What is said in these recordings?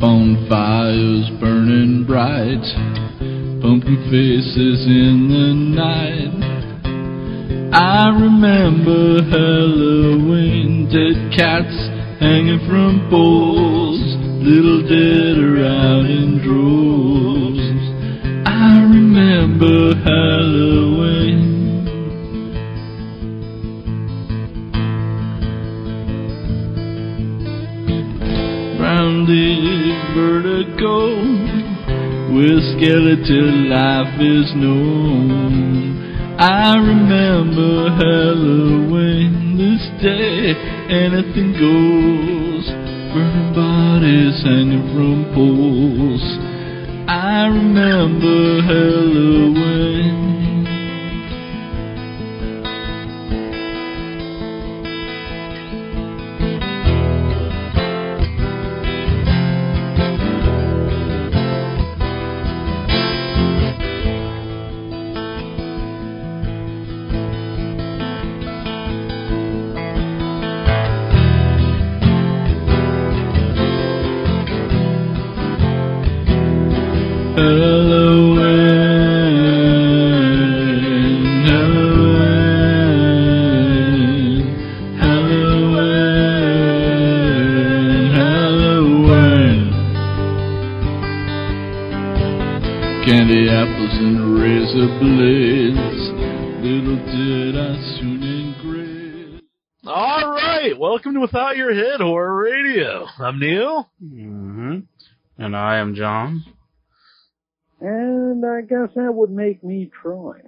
bonfires burning bright, pumpkin faces in the night. I remember Halloween, dead cats hanging from poles, little dead around in droves. I remember Halloween. Where skeleton life is known. I remember Halloween this day, anything goes. Burning bodies hanging from poles. I remember Halloween. Halloween, I'm Neil. hmm And I am John. And I guess that would make me Troy.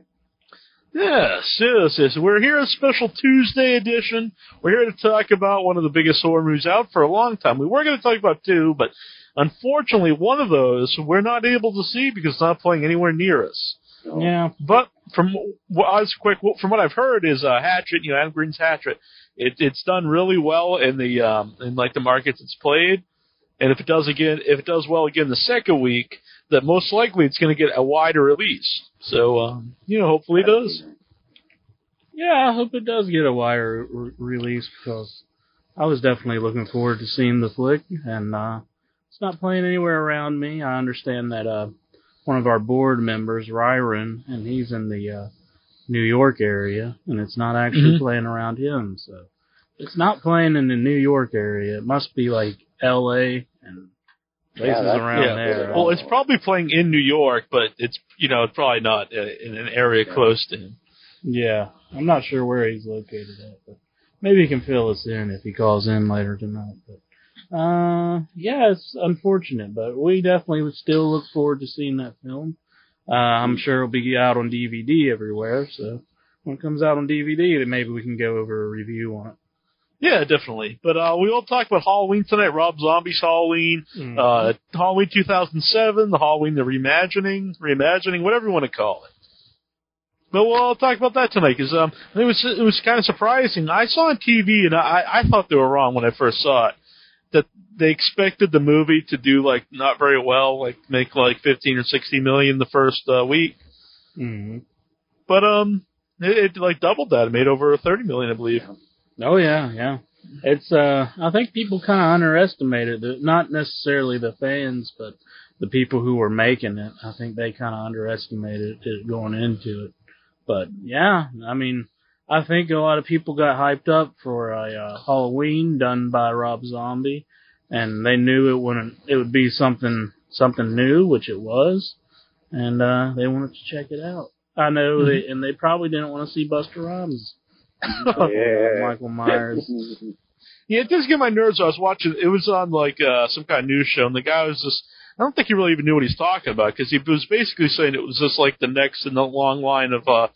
Yes, yes, yes. We're here a special Tuesday edition. We're here to talk about one of the biggest horror movies out for a long time. We were going to talk about two, but unfortunately, one of those we're not able to see because it's not playing anywhere near us. Yeah. But from what I was quick, from what I've heard is uh, Hatchet, you know, Adam Green's Hatchet. It, it's done really well in the um, in like the markets it's played, and if it does again, if it does well again the second week, that most likely it's going to get a wider release. So um, you know, hopefully it does. Yeah, I hope it does get a wider re- release because I was definitely looking forward to seeing the flick, and uh, it's not playing anywhere around me. I understand that uh, one of our board members, Ryron, and he's in the uh, New York area, and it's not actually Mhm. playing around him. So it's not playing in the New York area. It must be like L.A. and places that's- around yeah. there. Well, it's probably playing in New York, but it's you know it's probably not uh, in an area close to him. Yeah, I'm not sure where he's located at, but maybe he can fill us in if he calls in later tonight. But uh, yeah, it's unfortunate, but we definitely would still look forward to seeing that film. Uh, I'm sure it'll be out on DVD everywhere, so when it comes out on DVD, then maybe we can go over a review on it. Yeah, definitely. But uh, we will talk about Halloween tonight. Rob Zombie's Halloween, uh, Halloween 2007, the Halloween, the reimagining, reimagining, whatever you want to call it. But we'll talk about that tonight because um, it was it was kind of surprising. I saw on TV and I I thought they were wrong when I first saw it that they expected the movie to do like not very well, like make like 15 or 60 million the first uh, week. hmm But um, it, it like doubled that. It made over 30 million, I believe. Oh yeah, yeah. It's uh I think people kind of underestimated it. Not necessarily the fans, but the people who were making it. I think they kind of underestimated it going into it. But yeah, I mean, I think a lot of people got hyped up for a uh, Halloween done by Rob Zombie, and they knew it wouldn't. It would be something something new, which it was, and uh they wanted to check it out. I know they, and they probably didn't want to see Busta Rhymes. Yeah. Michael Myers. Yeah, it does get my nerves. I was watching. It was on like uh, some kind of news show, and the guy was just. I don't think he really even knew what he's talking about because he was basically saying it was just like the next in the long line of uh,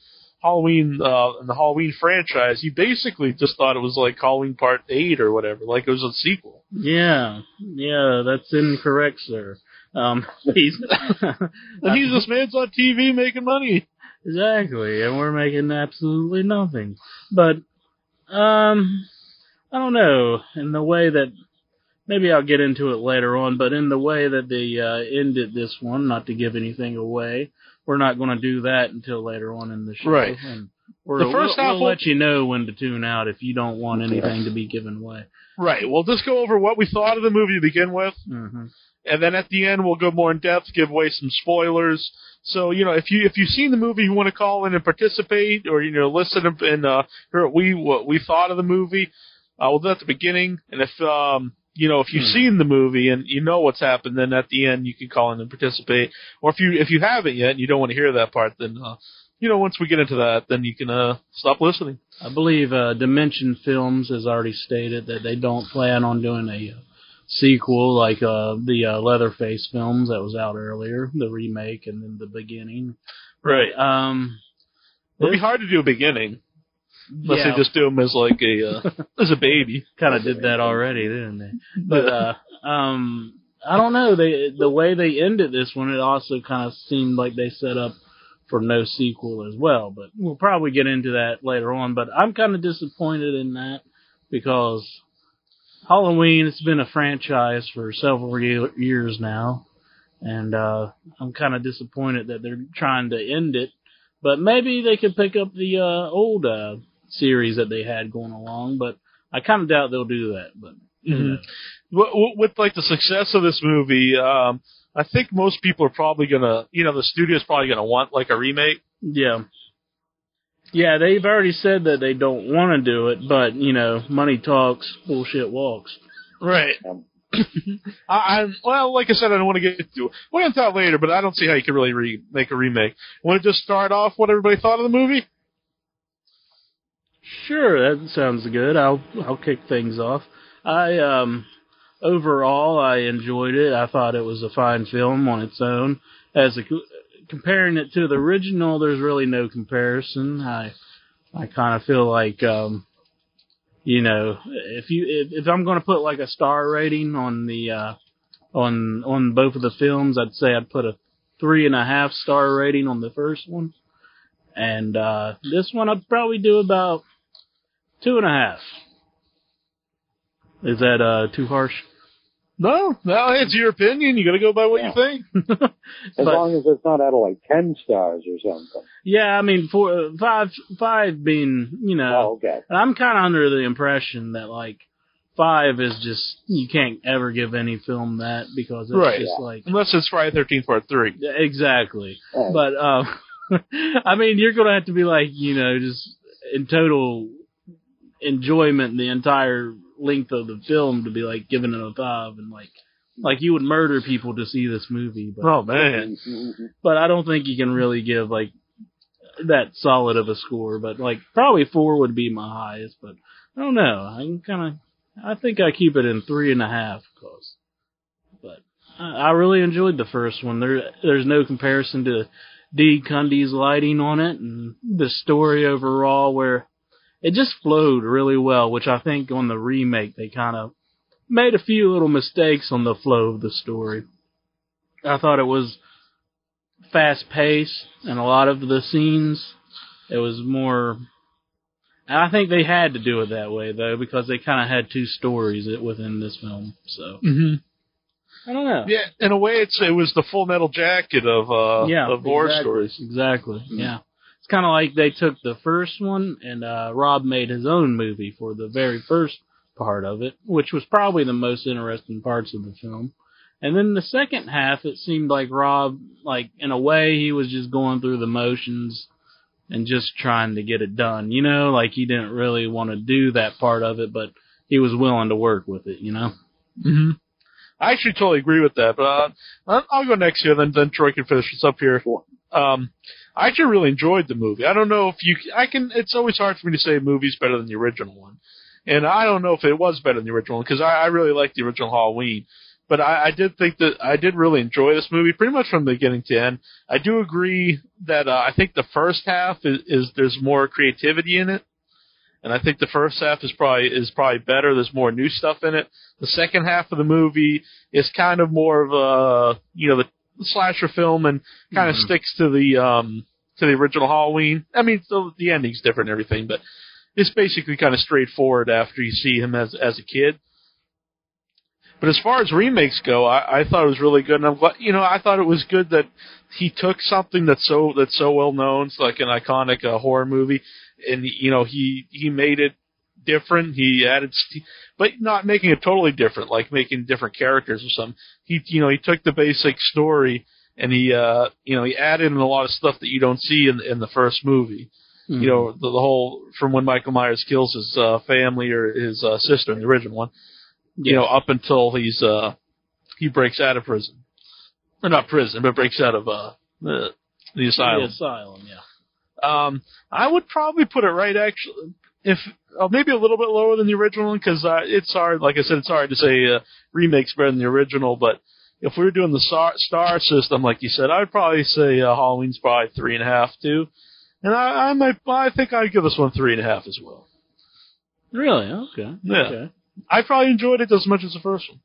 Halloween uh, in the Halloween franchise. He basically just thought it was like Halloween Part Eight or whatever, like it was a sequel. Yeah, yeah, that's incorrect, sir. Um, he's And he's this man's on TV making money. exactly, and we're making absolutely nothing. But um, I don't know. In the way that maybe I'll get into it later on, but in the way that they uh, ended this one, not to give anything away, we're not going to do that until later on in the show. Right. And we're, The first we'll, half we'll let you know when to tune out if you don't want anything to be given away. Right. We'll just go over what we thought of the movie to begin with, hmm and then at the end we'll go more in depth, give away some spoilers. So you know, if you if you've seen the movie, you want to call in and participate, or you know, listen and- and uh, hear what we what we thought of the movie. Uh, we'll do that at the beginning, and if um you know if you've Hmm. seen the movie and you know what's happened, then at the end you can call in and participate. Or if you if you haven't yet and you don't want to hear that part, then uh, you know once we get into that, then you can uh stop listening. I believe uh, Dimension Films has already stated that they don't plan on doing a uh, sequel like uh, the uh, Leatherface films that was out earlier, the remake and then the beginning. Right. Um, It'd be hard to do a beginning unless yeah, they just do him as like a uh, as a baby. kind of did that already, didn't they? But uh, um, I don't know. They the way they ended this one, it also kind of seemed like they set up for no sequel as well. But we'll probably get into that later on. But I'm kind of disappointed in that because Halloween it's been a franchise for several ye- years now, and uh, I'm kind of disappointed that they're trying to end it. But maybe they could pick up the uh, old uh, series that they had going along. But I kind of doubt they'll do that. But who Mhm. With, with like the success of this movie, um, I think most people are probably gonna, you know, the studio's probably gonna want like a remake. Yeah. Yeah, they've already said that they don't want to do it, but you know, money talks, bullshit walks. Right. Um, I, I well, like I said, I don't want to get to. We'll get into that later, but I don't see how you could really re- make a remake. Want to just start off what everybody thought of the movie? Sure, that sounds good. I'll I'll kick things off. I um overall I enjoyed it. I thought it was a fine film on its own. As a comparing it to the original, there's really no comparison. I I kind of feel like um you know, if you if, if I'm going to put like a star rating on the uh on on both of the films, I'd say I'd put a three and a half star rating on the first one. And uh this one I'd probably do about two and a half. Is that uh too harsh? No, no, it's your opinion. You got to go by what Yeah. you think. as But- long as it's not out of like ten stars or something. Yeah, I mean, four, five, five being, you know, Oh, okay. I'm kind of under the impression that like five is just you can't ever give any film that because it's Right. just Yeah. like Unless it's Friday Thirteenth Part Three. exactly. All right. But um, I mean, you're gonna have to be like, you know, just in total enjoyment the entire length of the film to be like giving it a five and like like you would murder people to see this movie. But Oh man. But I don't think you can really give like that solid of a score. But like probably four would be my highest. But I don't know. I kind of I think I keep it in three and a half cause. But I, I really enjoyed the first one. There there's no comparison to Dean Cundey's lighting on it and the story overall where it just flowed really well, which I think on the remake they kind of made a few little mistakes on the flow of the story. I thought it was fast paced and a lot of the scenes it was more and I think they had to do it that way though because they kind of had two stories within this film. So hmm I don't know. Yeah, in a way, it's it was the Full Metal Jacket of uh yeah, of war exactly, stories. Exactly. Yeah. It's kind of like they took the first one and uh Rob made his own movie for the very first part of it, which was probably the most interesting parts of the film. And then the second half, it seemed like Rob, like in a way, he was just going through the motions and just trying to get it done. You know, like he didn't really want to do that part of it, but he was willing to work with it. You know. hmm I actually totally agree with that, but uh, I'll- I'll go next here, then then Troy can finish this up here. Sure. Um, I actually really enjoyed the movie. I don't know if you, I can. It's always hard for me to say a movie's better than the original one, and I don't know if it was better than the original one because I, I really liked the original Halloween. But I, I did think that I did really enjoy this movie pretty much from the beginning to end. I do agree that uh, I think the first half is, is there's more creativity in it, and I think the first half is probably is probably better. There's more new stuff in it. The second half of the movie is kind of more of a you know the slasher film and kind of Mhm. sticks to the um to the original Halloween. I mean, the, the ending's different and everything, but it's basically kind of straightforward after you see him as as a kid. But as far as remakes go, I, I thought it was really good, and I'm glad. You know, I thought it was good that he took something that's so that's so well known, it's like an iconic uh, horror movie, and you know he he made it different. He added, but not making it totally different, like making different characters or something. He, you know, he took the basic story and he, uh, you know, he added in a lot of stuff that you don't see in in the first movie. Mm-hmm. You know, the, the whole from when Michael Myers kills his uh, family or his uh, sister in the original one. You know, up until he's uh, he breaks out of prison, or not prison, but breaks out of uh, the the asylum. The asylum, yeah. Um, I would probably put it right actually, if uh, maybe a little bit lower than the original one because uh, it's hard. Like I said, it's hard to say uh, remakes better than the original. But if we were doing the star, star system, like you said, I'd probably say uh, Halloween's probably three and a half too. And I, I might, I think I'd give this one three and a half as well. Really? Okay. Yeah. Okay. I probably enjoyed it as much as the first one.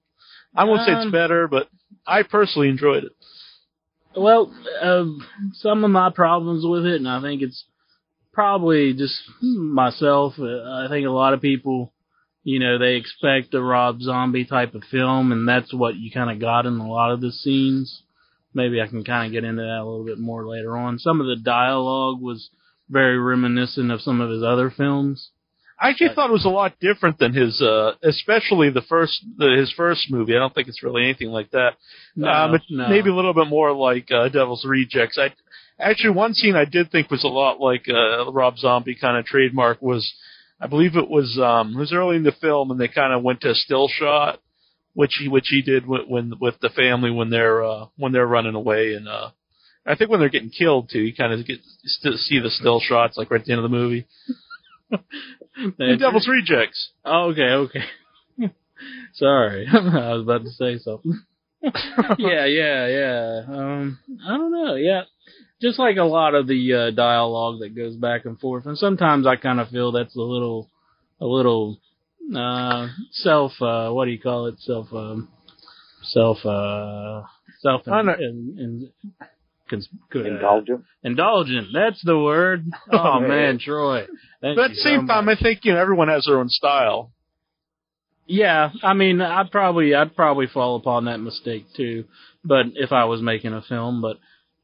I won't say Um, it's better, but I personally enjoyed it. Well, um, some of my problems with it, and I think it's probably just myself. uh, I think a lot of people, you know, they expect a Rob Zombie type of film, and that's what you kind of got in a lot of the scenes. Maybe I can kind of get into that a little bit more later on. Some of the dialogue was very reminiscent of some of his other films. I actually But- thought it was a lot different than his, uh, especially the first, the, his first movie. I don't think it's really anything like that. um, no. maybe a little bit more like uh, Devil's Rejects. I actually one scene I did think was a lot like uh, Rob Zombie kind of trademark was, I believe it was um, it was early in the film, and they kind of went to a still shot, which he which he did when, when with the family when they're uh, when they're running away, and uh, I think when they're getting killed too, you kind of get st- see the still shots like right at the end of the movie. And Devil's Rejects. Oh, okay, okay. Sorry, I was about to say something. yeah, yeah, yeah. Um, I don't know. Yeah, just like a lot of the uh, dialogue that goes back and forth, and sometimes I kind of feel that's a little, a little uh, self. Uh, what do you call it? Self. Um, self. Uh, self. I. In, in, cons- uh, Indulgent. Indulgent. That's the word. Oh, Oh, man, Troy. Thank But at you the so same time, I think you know everyone has their own style. Yeah, I mean, I'd probably I'd probably fall upon that mistake too, but if I was making a film, but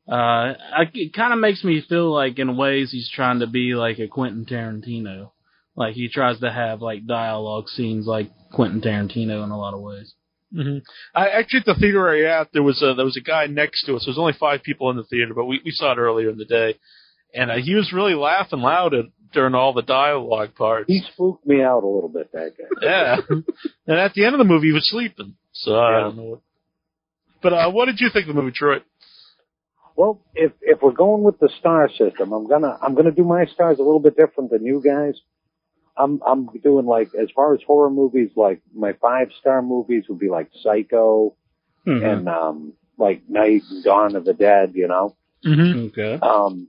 uh, I, it kind of makes me feel like in ways he's trying to be like a Quentin Tarantino, like he tries to have like dialogue scenes like Quentin Tarantino in a lot of ways. hmm I actually at the theater I at there was a there was a guy next to us. There was only five people in the theater, but we we saw it earlier in the day, and uh, he was really laughing loud at, during all the dialogue parts. He spooked me out a little bit, that guy. yeah, and at the end of the movie, he was sleeping. So I don't know. What, but uh, what did you think of the movie, Troy? Well, if if we're going with the star system, I'm gonna I'm gonna do my stars a little bit different than you guys. I'm I'm doing like as far as horror movies, like my five star movies would be like Psycho Mm-hmm. and um like Night and Dawn of the Dead, you know. Mm-hmm. okay. Um,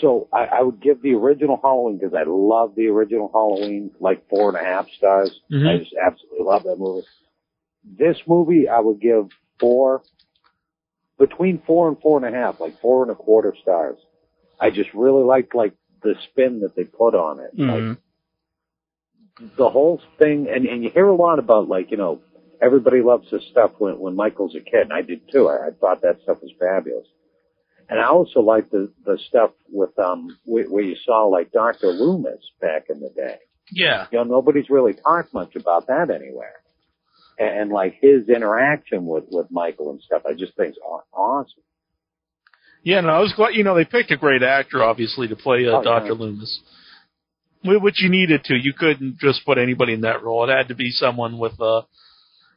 so I, I would give the original Halloween because I love the original Halloween, like four and a half stars. Mhm. I just absolutely love that movie. This movie I would give four, between four and four and a half, like four and a quarter stars. I just really liked like the spin that they put on it. Like Mhm. the whole thing, and, and you hear a lot about like, you know, everybody loves this stuff when, when Michael's a kid, and I did too. I, I thought that stuff was fabulous. And I also like the, the stuff with, um, where, where you saw like Dr. Loomis back in the day. Yeah. You know, nobody's really talked much about that anywhere. And, and like his interaction with, with Michael and stuff, I just think is aw- awesome. Yeah, no, I was glad. You know, they picked a great actor, obviously, to play uh, Oh, yeah. Doctor Loomis. Which you needed to. You couldn't just put anybody in that role. It had to be someone with, uh,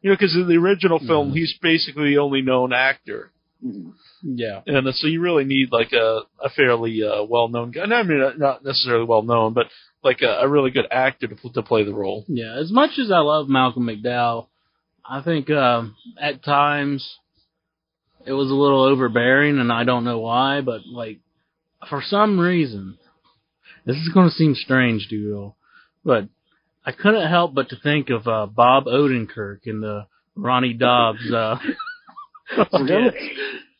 you know, because in the original film, Mhm. he's basically the only known actor, Mhm. Yeah. and uh, so you really need like a a fairly uh, well known guy. No, I mean, uh, not necessarily well known, but like a, a really good actor to to play the role. Yeah, as much as I love Malcolm McDowell, I think um, at times it was a little overbearing, and I don't know why, but like for some reason, this is going to seem strange to you, all, but I couldn't help but to think of uh, Bob Odenkirk in the Ronnie Dobbs. Uh, sketch.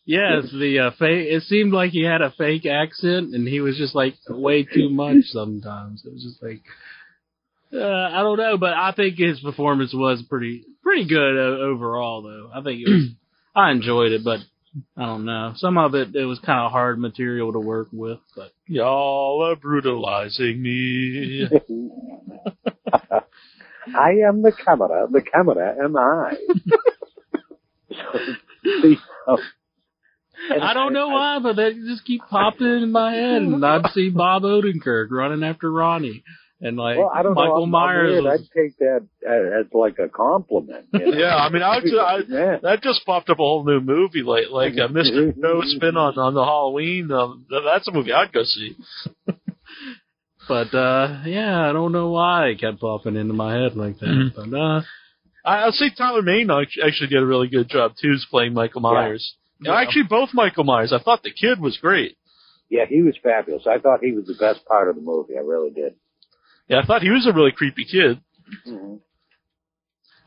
Yes, the uh, fake. It seemed like he had a fake accent, and he was just like way too much sometimes. It was just like uh, I don't know, but I think his performance was pretty pretty good uh, overall, though. I think it was. I enjoyed it, but I don't know. Some of it it was kind of hard material to work with, but Y'all are brutalizing me. I am the camera. The camera am I. so, and I don't know why, but they just keep popping in my head, and I'd see Bob Odenkirk running after Ronnie, and like Well, I don't Michael know. I'm- I'm Myers. weird. I'd take that as, as like a compliment. you know? yeah, I mean, I, would, I Yeah. that just popped up a whole new movie, like like uh, Mr. No spin on on the Halloween. Um, that's a movie I'd go see. but uh yeah, I don't know why it kept popping into my head like that. Mhm. But uh I, I'll say Tyler Mane act- actually did a really good job too, is playing Michael Myers. Yeah. Actually, both Michael Myers. I thought the kid was great. yeah, he was fabulous. I thought he was the best part of the movie. I really did. Yeah, I thought he was a really creepy kid. Mhm.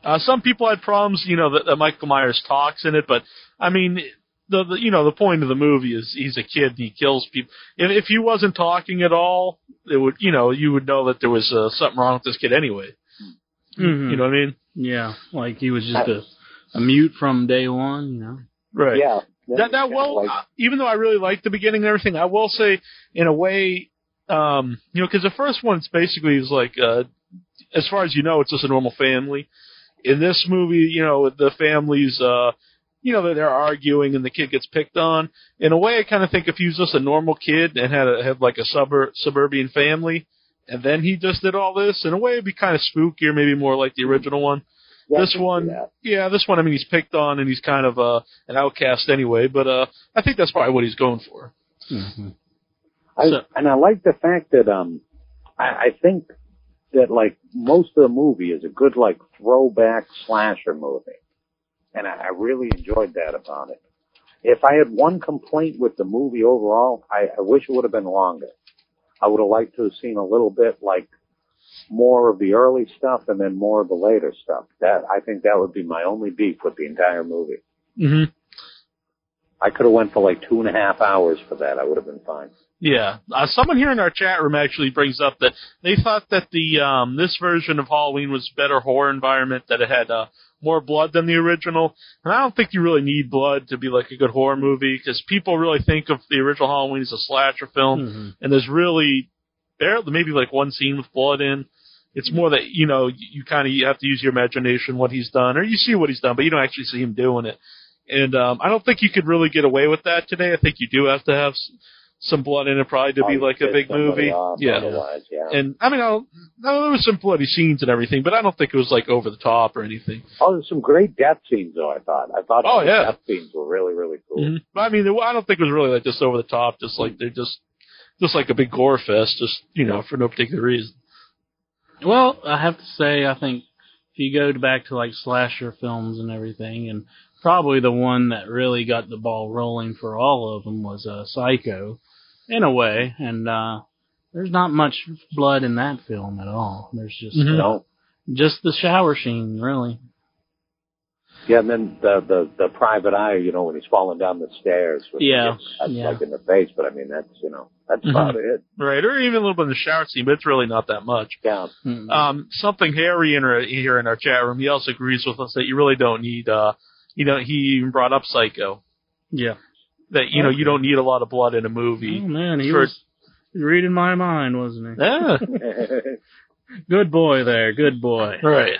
Uh, some people had problems, you know, that, that Michael Myers talks in it, but I mean, the, the you know the point of the movie is he's a kid and he kills people. If, if he wasn't talking at all, it would you know you would know that there was uh, something wrong with this kid anyway. mhm. You know what I mean? yeah, like he was just a, a mute from day one, you know. Right. Yeah. That that kinda well, like- uh, even though I really liked the beginning and everything, I will say in a way, um, you know, because the first one's basically is like, uh, as far as you know, it's just a normal family. In this movie, you know, the family's, uh, you know, they're arguing and the kid gets picked on. In a way, I kind of think if he was just a normal kid and had a, had like a suburb suburban family, and then he just did all this, in a way, it'd be kind of spookier, maybe more like the original one yeah, this one, yeah, this one. I mean, he's picked on and he's kind of uh, an outcast anyway. But uh, I think that's probably what he's going for. Mm-hmm. I, So- and I like the fact that um, I, I think that like most of the movie is a good like throwback slasher movie, and I, I really enjoyed that about it. If I had one complaint with the movie overall, I, I wish it would have been longer. I would have liked to have seen a little bit like more of the early stuff and then more of the later stuff. That I think that would be my only beef with the entire movie. Mm-hmm. I could have went for like two and a half hours for that. I would have been fine. Yeah, uh, someone here in our chat room actually brings up that they thought that the um, this version of Halloween was a better horror environment, that it had uh, more blood than the original. And I don't think you really need blood to be like a good horror movie because people really think of the original Halloween as a slasher film. Mhm. and there's really barely maybe like one scene with blood in. It's more that you know you, you kind of you have to use your imagination what he's done, or you see what he's done, but you don't actually see him doing it. And um, I don't think you could really get away with that today. I think you do have to have some blood in it, probably to be Probably like a big movie. off Yeah. Yeah. And I mean, I'll, no, there was some bloody scenes and everything, but I don't think it was like over the top or anything. Oh, there's some great death scenes though. I thought. I thought Oh, yeah. death scenes were really, really cool. Mhm. But I mean, I don't think it was really like just over the top, just like they're just just like a big gore fest, just you know, for no particular reason. Well, I have to say, I think if you go back to like slasher films and everything, and probably the one that really got the ball rolling for all of them was uh, Psycho, in a way. And uh, there's not much blood in that film at all. There's just Mhm. uh, No. just the shower scene, really. Yeah, and then the the the private eye, you know, when he's falling down the stairs. With Yeah, That's yeah. like in the face, but I mean, that's you know, that's Mhm. about it. Right, or even a little bit in the shower scene, but it's really not that much. Yeah. Mm. Um, something Harry in our, here in our chat room, he also agrees with us that you really don't need, uh, you know, he even brought up Psycho. yeah. That, you know, you don't need a lot of blood in a movie. Oh man, he For- was reading my mind, wasn't he? Yeah, Good boy there, good boy. right.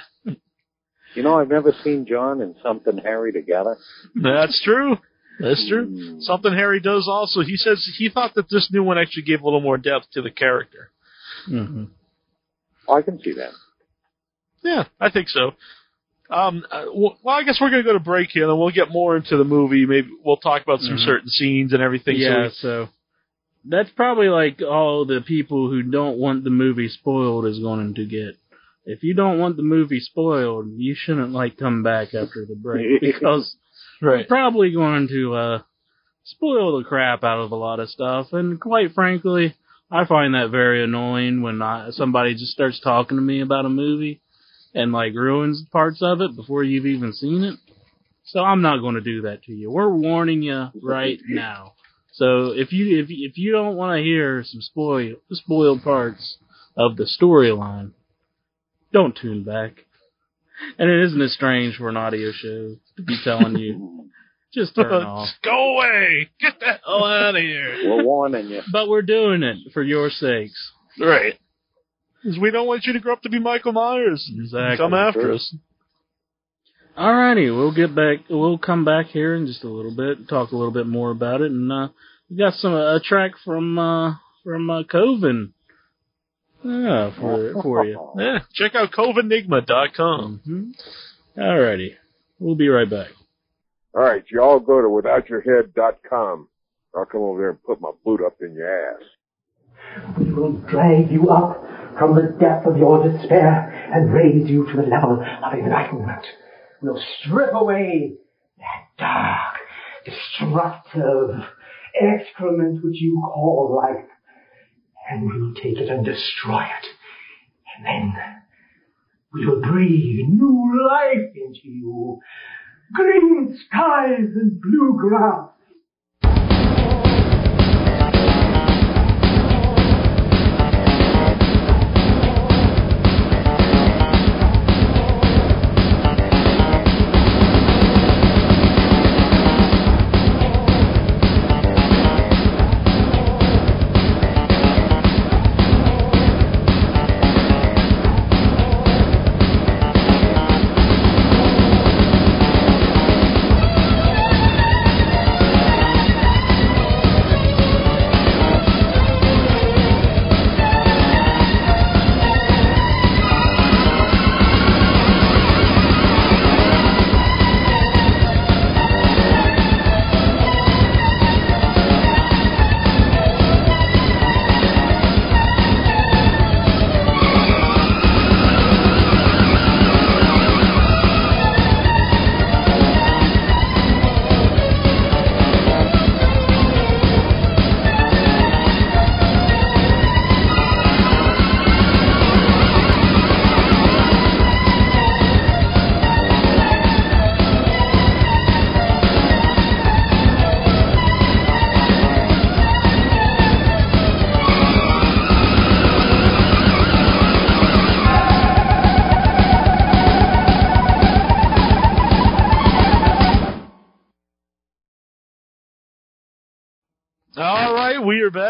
you know, I've never seen John and something Harry together. That's true. That's true. Mm. Something Harry does also, he says he thought that this new one actually gave a little more depth to the character. hmm Oh, I can see that. Yeah, I think so. Um, uh, well, I guess we're going to go to break here, and then we'll get more into the movie. Maybe we'll talk about some Mhm. certain scenes and everything. so Yeah, we- so that's probably like all the people who don't want the movie spoiled is going to get. If you don't want the movie spoiled, you shouldn't like come back after the break because right. we're probably going to uh spoil the crap out of a lot of stuff. And quite frankly, I find that very annoying when I, somebody just starts talking to me about a movie and like ruins parts of it before you've even seen it. So I'm not going to do that to you. We're warning you right now. So if you if if you don't want to hear some spoil spoiled parts of the storyline, don't tune back. And it isn't as strange for an audio show to be telling you Just turn off. Go away! Get the hell out of here! We're warning you. But we're doing it for your sakes. Right. Because we don't want you to grow up to be Michael Myers. and Exactly. Come after Sure. us. Alrighty, we'll get back. We'll come back here in just a little bit, talk a little bit more about it, and uh, we got some a track from uh, from uh, Coven. Yeah, for for you. Yeah. Check out covenigma.com. Mm-hmm. Alrighty, we'll be right back. All right, y'all go to withoutyourhead.com. I'll come over there and put my boot up in your ass. We will drag you up from the depth of your despair and raise you to the level of enlightenment. We'll strip away that dark, destructive excrement which you call life, and we'll take it and destroy it. And then we will breathe new life into you. Green skies and blue grass.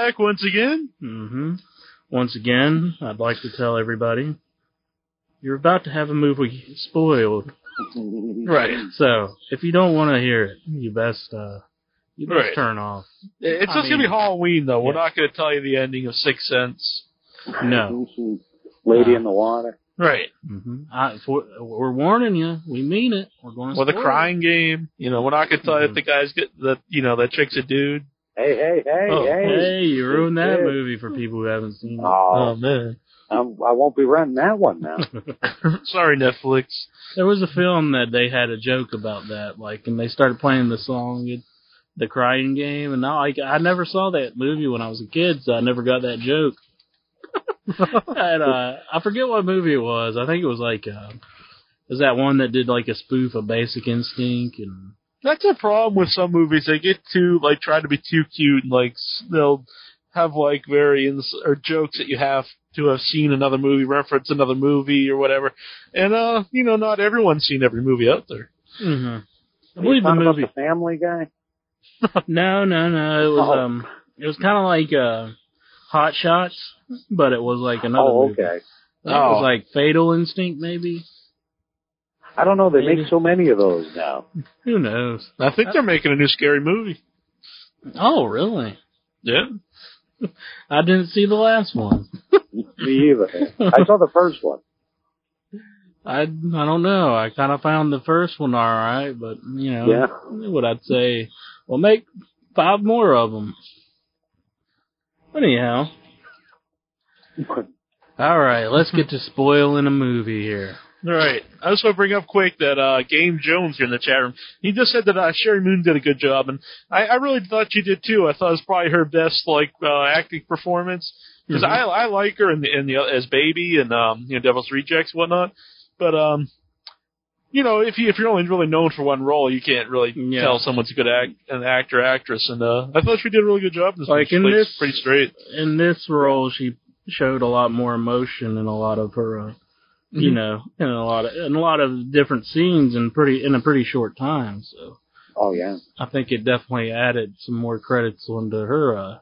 Back once again. hmm Once again, I'd like to tell everybody you're about to have a movie spoiled. Right. So if you don't want to hear it, you best uh, you best Right. turn off. It's I just going to be Halloween, though. We're not going to tell you the ending of Six Sense. No. Lady in the water. Right. hmm I, for, we're warning you. We mean it. We're going to Or the crying game. You know, we're not going to tell you Mhm. if the guys get that. You know, that chick's a dude. Hey, hey, hey, Oh, hey. Hey, you ruined that Yeah. movie for people who haven't seen it. Oh Oh, man. I'm, I won't be renting that one now. Sorry, Netflix. There was a film that they had a joke about that, like, and they started playing the song, it, the crying game, and now like I never saw that movie when I was a kid, so I never got that joke. and uh, I forget what movie it was. I think it was like, uh, was that one that did like a spoof of Basic Instinct and That's a problem with some movies. They get too like try to be too cute and like they'll have like variants or jokes that you have to have seen another movie, reference another movie or whatever. And uh, you know, not everyone's seen every movie out there. mm-hmm. I believe the talking about movie. the Family Guy? No, no, no. It was Oh. um, it was kind of like uh, Hot Shots, but it was like another. Oh, movie. okay. I think It was Oh. like Fatal Instinct, maybe. I don't know. They Maybe. make so many of those now. Who knows? I think they're making a new scary movie. Oh, really? Yeah. I didn't see the last one. Me either. I saw the first one. I I don't know. I kind of found the first one all right, but you know, Yeah. what I'd say, well, make five more of them. Anyhow, all right, let's get to spoiling a movie here. All right. I just want to bring up quick that uh, Game Jones here in the chat room. He just said that uh, Sheri Moon did a good job, and I, I really thought she did too. I thought it was probably her best like uh, acting performance because Mhm. I I like her in the in the as Baby and um you know Devil's Rejects and whatnot, but um. You know, if you if you're only really known for one role, you can't really Yeah. tell someone's a good act, an actor, actress, and uh, I thought she did a really good job. in This Like in this- pretty straight. In this role, she showed a lot more emotion in a lot of her, uh, you Mhm. know, in a lot of in a lot of different scenes in pretty in a pretty short time. So Oh yeah. I think it definitely added some more credits onto her uh,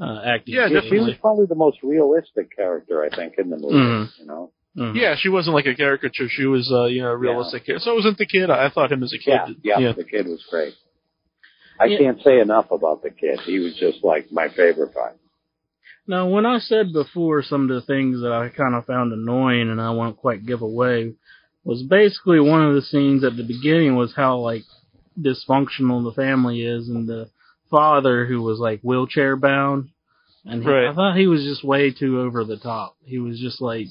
uh, acting. Yeah, Yeah, she was probably the most realistic character, I think, in the movie. Mhm. You know. Mhm. Yeah, she wasn't like a caricature. She was, uh, you know, a realistic. character. So it wasn't the kid. I thought him as a kid. Yeah, yeah, The kid was great. I Yeah. can't say enough about the kid. He was just like my favorite part. Now, when I said before some of the things that I kind of found annoying and I won't quite give away was basically one of the scenes at the beginning was how like dysfunctional the family is and the father who was like wheelchair bound and he, Right. I thought he was just way too over the top. He was just like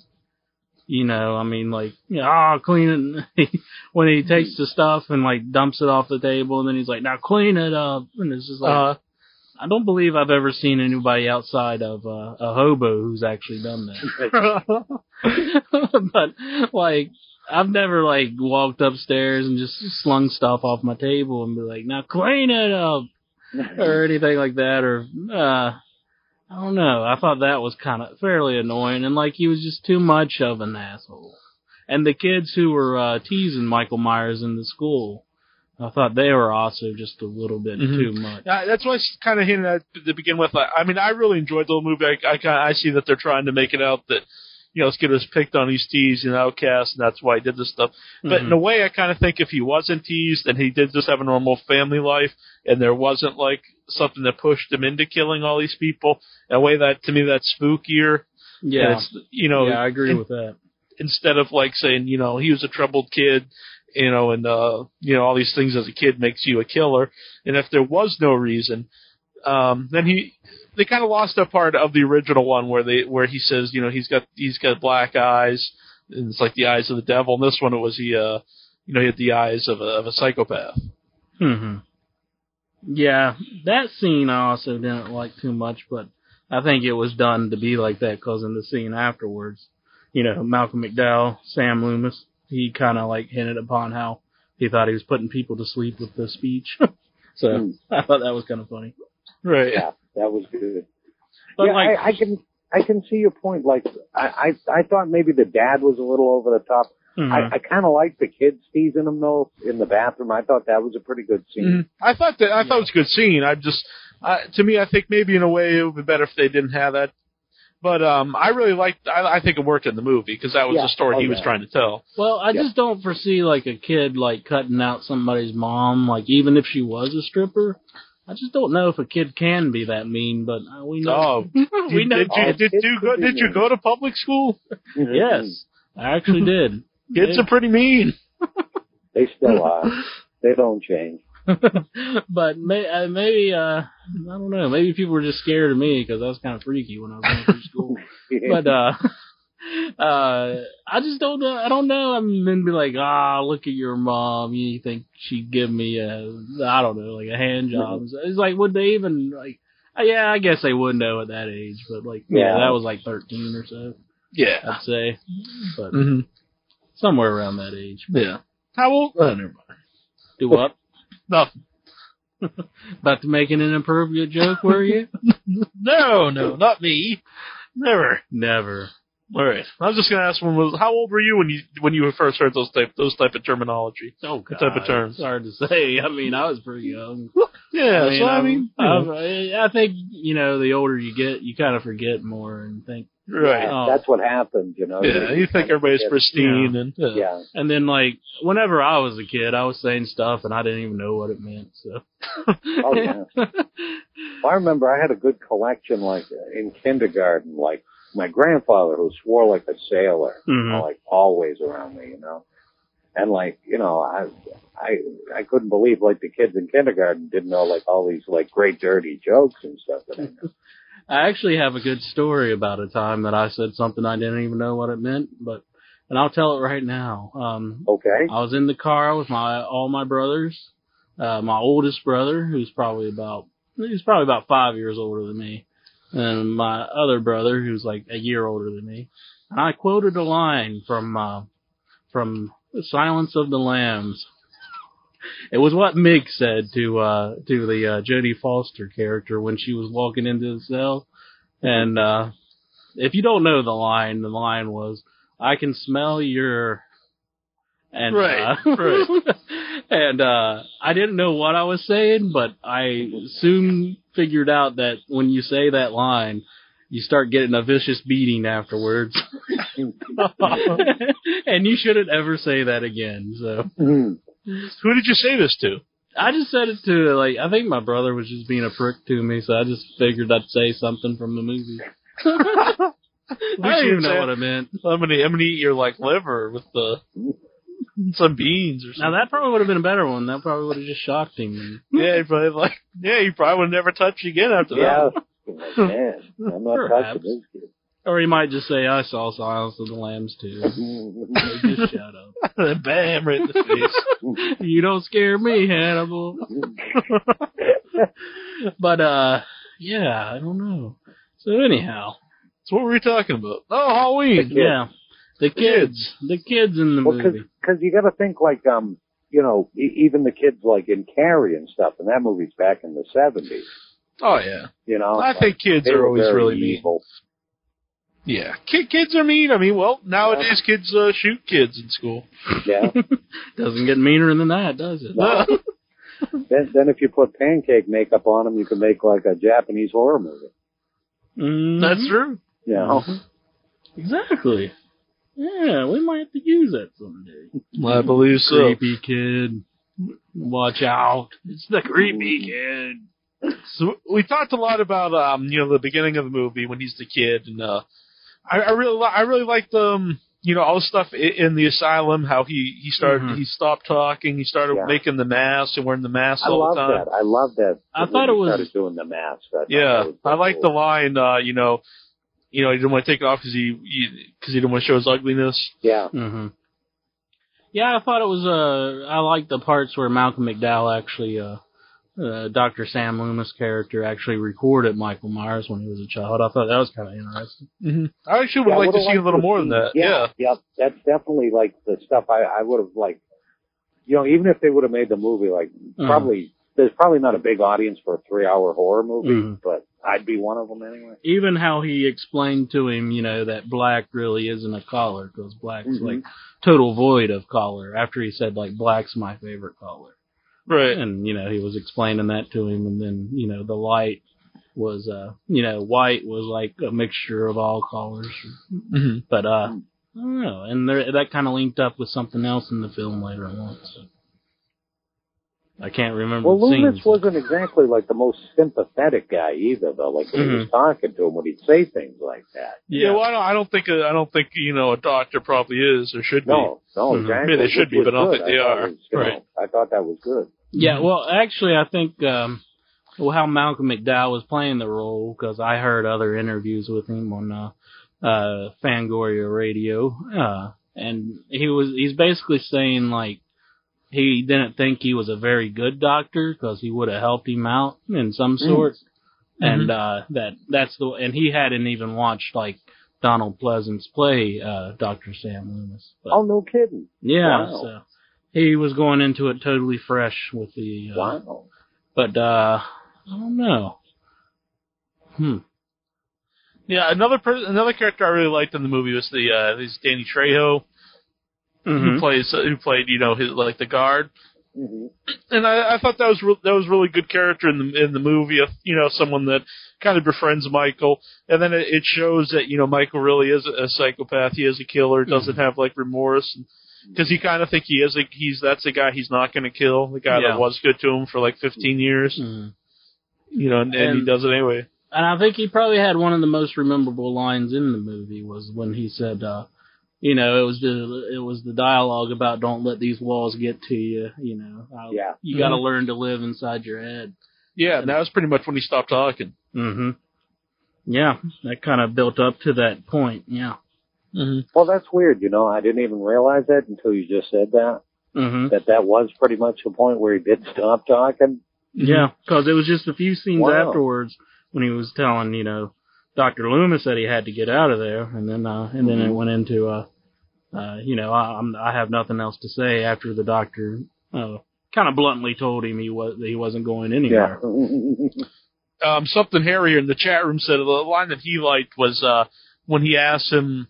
you know, I mean, like, you know, ah, clean it. when he takes the stuff and like dumps it off the table, and then he's like, "Now clean it up," and it's just like, Uh, I don't believe I've ever seen anybody outside of uh, a hobo who's actually done that. but like, I've never like walked upstairs and just slung stuff off my table and be like, "Now clean it up," or anything like that. Or uh, I don't know. I thought that was kind of fairly annoying, and like he was just too much of an asshole. And the kids who were uh, teasing Michael Myers in the school, I thought they were also just a little bit Mhm. too much. Yeah, that's what I kind of hinted at to begin with. I, I mean, I really enjoyed the whole movie. I, I kind I see that they're trying to make it out that you know this kid was picked on, he's teased and outcast, and that's why he did this stuff. But in a way, I kind of think if he wasn't teased and he did just have a normal family life, and there wasn't like something that pushed him into killing all these people, in a way that to me that's spookier. Yeah, it's, you know, yeah, I agree in- with that. instead of like saying, you know, he was a troubled kid, you know, and uh, you know, all these things as a kid makes you a killer. And if there was no reason, um, then he they kind of lost that part of the original one where they where he says, you know, he's got he's got black eyes, and it's like the eyes of the devil. And this one it was he, uh, you know, he had the eyes of a of a psychopath. hmm Yeah, that scene I also didn't like too much, but I think it was done to be like that because in the scene afterwards, you know, Malcolm McDowell, Sam Loomis, he kind of like hinted upon how he thought he was putting people to sleep with the speech. so Hmm. I thought that was kind of funny. Right. Yeah, that was good. But yeah, like, I, I can I can see your point. Like I, I I thought maybe the dad was a little over the top. mhm. I, I kind of liked the kids teasing him though in the bathroom. I thought that was a pretty good scene. Mhm. I thought that I thought it was a good scene. I just uh, to me, I think maybe in a way it would be better if they didn't have that. But um, I really liked. I, I think it worked in the movie because that was Yeah. the story Oh, he was yeah. trying to tell. well, I yeah. just don't foresee like a kid like cutting out somebody's mom, like even if she was a stripper. I just don't know if a kid can be that mean, but uh, we know. Oh, we did, know. did you Oh, did you go did you go to public school? Yes, I actually did. Kids are pretty mean. They still are. They don't change. but may, uh, maybe uh, I don't know. Maybe people were just scared of me because I was kind of freaky when I was going through school. but uh, uh, I just don't know. I don't know. I'm then be like, ah, look at your mom. You think she'd give me a, I don't know, like a hand job? It's like, would they even like? uh, Yeah, I guess they would know at that age, but like, yeah, Yeah. that was like 13 or so, Yeah. I'd say, but hmm somewhere around that age. Yeah. How old? Oh, never mind. Do what? Nothing. About to make an inappropriate joke, were you? No, no, not me. Never. Never. All right. I was just gonna ask when was how old were you when you when you first heard those type those type of terminology? Oh, What type of terms? It's hard to say. I mean, I was pretty young. Yeah. I mean, so I mean, you know, I'm- think you know, the older you get, you kind of forget more and think. right. Oh. That's what happens, you know. Yeah. You think everybody's Yeah. pristine and yeah. Yeah. And then, like, whenever I was a kid, I was saying stuff and I didn't even know what it meant. So. Oh, yeah. I remember I had a good collection, like in kindergarten. Like my grandfather, who swore like a sailor, Mhm. like always around me, you know. And like, you know, I, I, I couldn't believe like the kids in kindergarten didn't know like all these like great dirty jokes and stuff that I know. I actually have a good story about a time that I said something I didn't even know what it meant, but and I'll tell it right now. Um, Okay. I was in the car with my all my brothers. Uh, my oldest brother, who's probably about he's probably about five years older than me, and my other brother, who's like a year older than me. And I quoted a line from uh, from Silence of the Lambs. It was what Mig said to uh, to the uh, Jodie Foster character when she was walking into the cell. And uh, if you don't know the line, the line was, "I can smell your." And Right, uh, right. and uh I didn't know what I was saying, but I soon figured out that when you say that line, you start getting a vicious beating afterwards. and you shouldn't ever say that again. So Mhm. Who did you say this to? I just said it to like I think my brother was just being a prick to me, so I just figured I'd say something from the movie. I don't even know what I meant. I'm gonna I'm gonna eat your like liver with the some beans or something. Now that probably would have been a better one. That probably would have just shocked him. yeah, he probably like yeah, he probably would never touch you again after that. Yeah. Like, man, I'm not Perhaps. touching this kid. Or he might just say, "I saw Silence of the Lambs too." Like, just shut up. that. Bam, right in the face. You don't scare me, Hannibal. but uh, yeah, I don't know. So anyhow, So what were we talking about? Oh, Halloween. yeah, the kids, the kids in the Well, movie. because you got to think like um, you know, e- even the kids like in Carrie and stuff, and that movie's back in the seventies. Oh yeah. You know, I think kids are always very really mean. evil. Yeah, Kid, kids are mean. I mean, well, nowadays kids uh, shoot kids in school. Yeah. Doesn't get meaner than that, does it? No. then, then if you put pancake makeup on them, you can make like a Japanese horror movie. Mhm. That's true. You know. exactly. Yeah, we might have to use that someday. I believe so. Creepy kid. Watch out. It's the creepy kid. So we talked a lot about um, you know, the beginning of the movie when he's the kid, and uh, I, I really, li- I really liked um, you know, all the stuff i- in the asylum. How he he started, Mhm. he stopped talking, he started Yeah. making the mask and wearing the mask I all love the time. that. I love that. I thought it was- doing the mask. I Yeah, was I like the line. Uh, you know, you know, he didn't want to take it off because he because he, didn't want to show his ugliness. Yeah. hmm Yeah, I thought it was. Uh, I liked the parts where Malcolm McDowell actually, uh, uh, Dr. Sam Loomis' character actually recorded Michael Myers when he was a child. I thought that was kind of interesting. Mm-hmm. I actually would Yeah, like to would've see a little to more than that. Yeah, Yeah. yeah, that's definitely like the stuff I, I would have like. You know, even if they would have made the movie, like Mhm. probably there's probably not a big audience for a three-hour horror movie, Mhm. but I'd be one of them anyway. Even how he explained to him, you know, that black really isn't a color because black's Mhm. like total void of color. After he said like black's my favorite color. Right. and you know he was explaining that to him and then you know the light was uh you know white was like a mixture of all colors hmm but uh I don't know and there, that kind of linked up with something else in the film later on so. I can't remember Well, Loomis scenes. wasn't exactly like the most sympathetic guy either, though. Like when he was talking to him, when he'd say things like that. Yeah. well, I don't, I don't think a, I don't think you know a doctor probably is or should No, no, Mhm. exactly. Yeah, they should be, but I don't think they are. was, you know, Right. I thought that was good. Yeah, well, actually, I think um, well, how Malcolm McDowell was playing the role because I heard other interviews with him on uh, uh, Fangoria Radio, uh, and he was he's basically saying like he didn't think he was a very good doctor because he would have helped him out in some sort, and uh, that that's the and he hadn't even watched like Donald Pleasence's play uh, Doctor Sam Loomis. But, Oh, no kidding. yeah, wow. so he was going into it totally fresh with the. Uh, Wow. But uh, I don't know. Hmm. Yeah, another per- another character I really liked in the movie was the uh, is Danny Trejo who Mhm. plays who played you know his like the guard, hmm and I, I thought that was re- that was really good character in the in the movie. Of, you know, someone that kind of befriends Michael, and then it, it shows that you know Michael really is a, a psychopath. He is a killer. Doesn't have like remorse. Because he kind of think he is a, he's that's the guy he's not going to kill the guy Yeah. that was good to him for like 15 years Mhm. you know and, and, he does it anyway And I think he probably had one of the most memorable lines in the movie was when he said, uh, you know, it was the it was the dialogue about don't let these walls get to you. You know, how Yeah. you got to Mhm. learn to live inside your head. yeah and that was pretty much when he stopped talking Mm-hmm. Yeah, that kind of built up to that point. Yeah. mm-hmm. Well, that's weird. You know, I didn't even realize that until you just said that. hmm That that was pretty much the point where he did stop talking. Yeah, because it was just a few scenes Wow. afterwards when he was telling, you know, Doctor Loomis that he had to get out of there, and then uh, and then it went into, uh, uh, you know, I, I'm I have nothing else to say after the doctor uh, kind of bluntly told him he was that he wasn't going Yeah. anywhere. um, something Harry in the chat room said the line that he liked was uh, when he asked him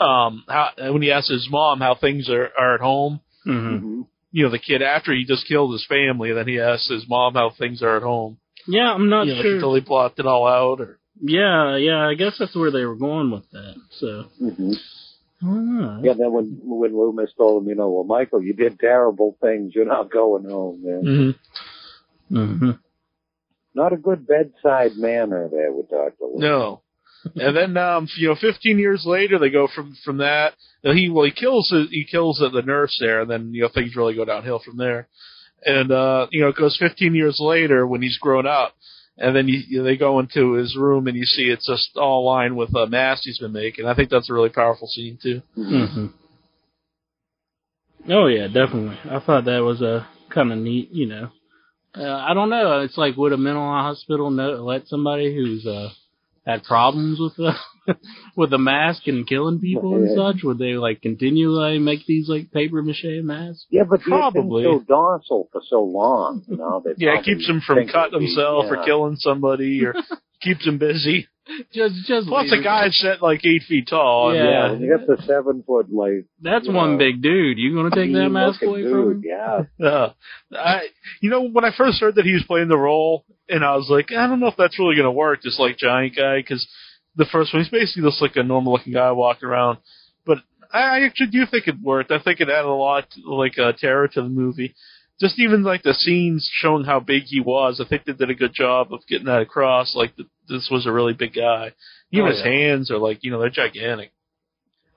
um, how when he asked his mom how things are, are at home. hmm hmm you know the kid after he just killed his family, then he asks his mom how things are at home. Yeah, I'm not you know, sure. he totally blocked it all out, or Yeah, yeah, I guess that's where they were going with that. So, hmm I don't. Yeah, then when when Loomis told him, you know, well, Michael, you did terrible things. You're not going home, man. hmm mhm Not a good bedside manner there with Doctor Loomis. no. and then um, you know, 15 years later, they go from from that. you know, He well, he kills the, he kills the, the nurse there, and then you know things really go downhill from there. And uh, you know, it goes 15 years later when he's grown up, and then you, you know, they go into his room and you see it's just all lined with a mask he's been making. I think that's a really powerful scene too. hmm Oh yeah, definitely. I thought that was a kind of neat, you know. Uh, I don't know. It's like would a mental hospital know, let somebody who's uh had problems with the with the mask and killing people and such? Would they like continually make these like paper mache masks? Yeah, but Probably. he's been so docile for so long, you know. They Yeah, it keeps him from cutting it'd be- himself or killing somebody or keeps him busy. Just just Plus, leave the guy's set like eight feet tall. Yeah. Yeah, when you got the seven foot like That's one know, big dude. You gonna take that mask mean-looking away from dude, him? Yeah, Uh, I, you know, when I first heard that he was playing the role, and I was like, I don't know if that's really going to work, this like giant guy, because the first one he's basically just like a normal looking guy walking around. But I, I actually do think it worked. I think it added a lot, like uh, terror to the movie. Just even like the scenes showing how big he was, I think they did a good job of getting that across. Like that this was a really big guy. Even Oh, his yeah. hands are like, you know, they're gigantic.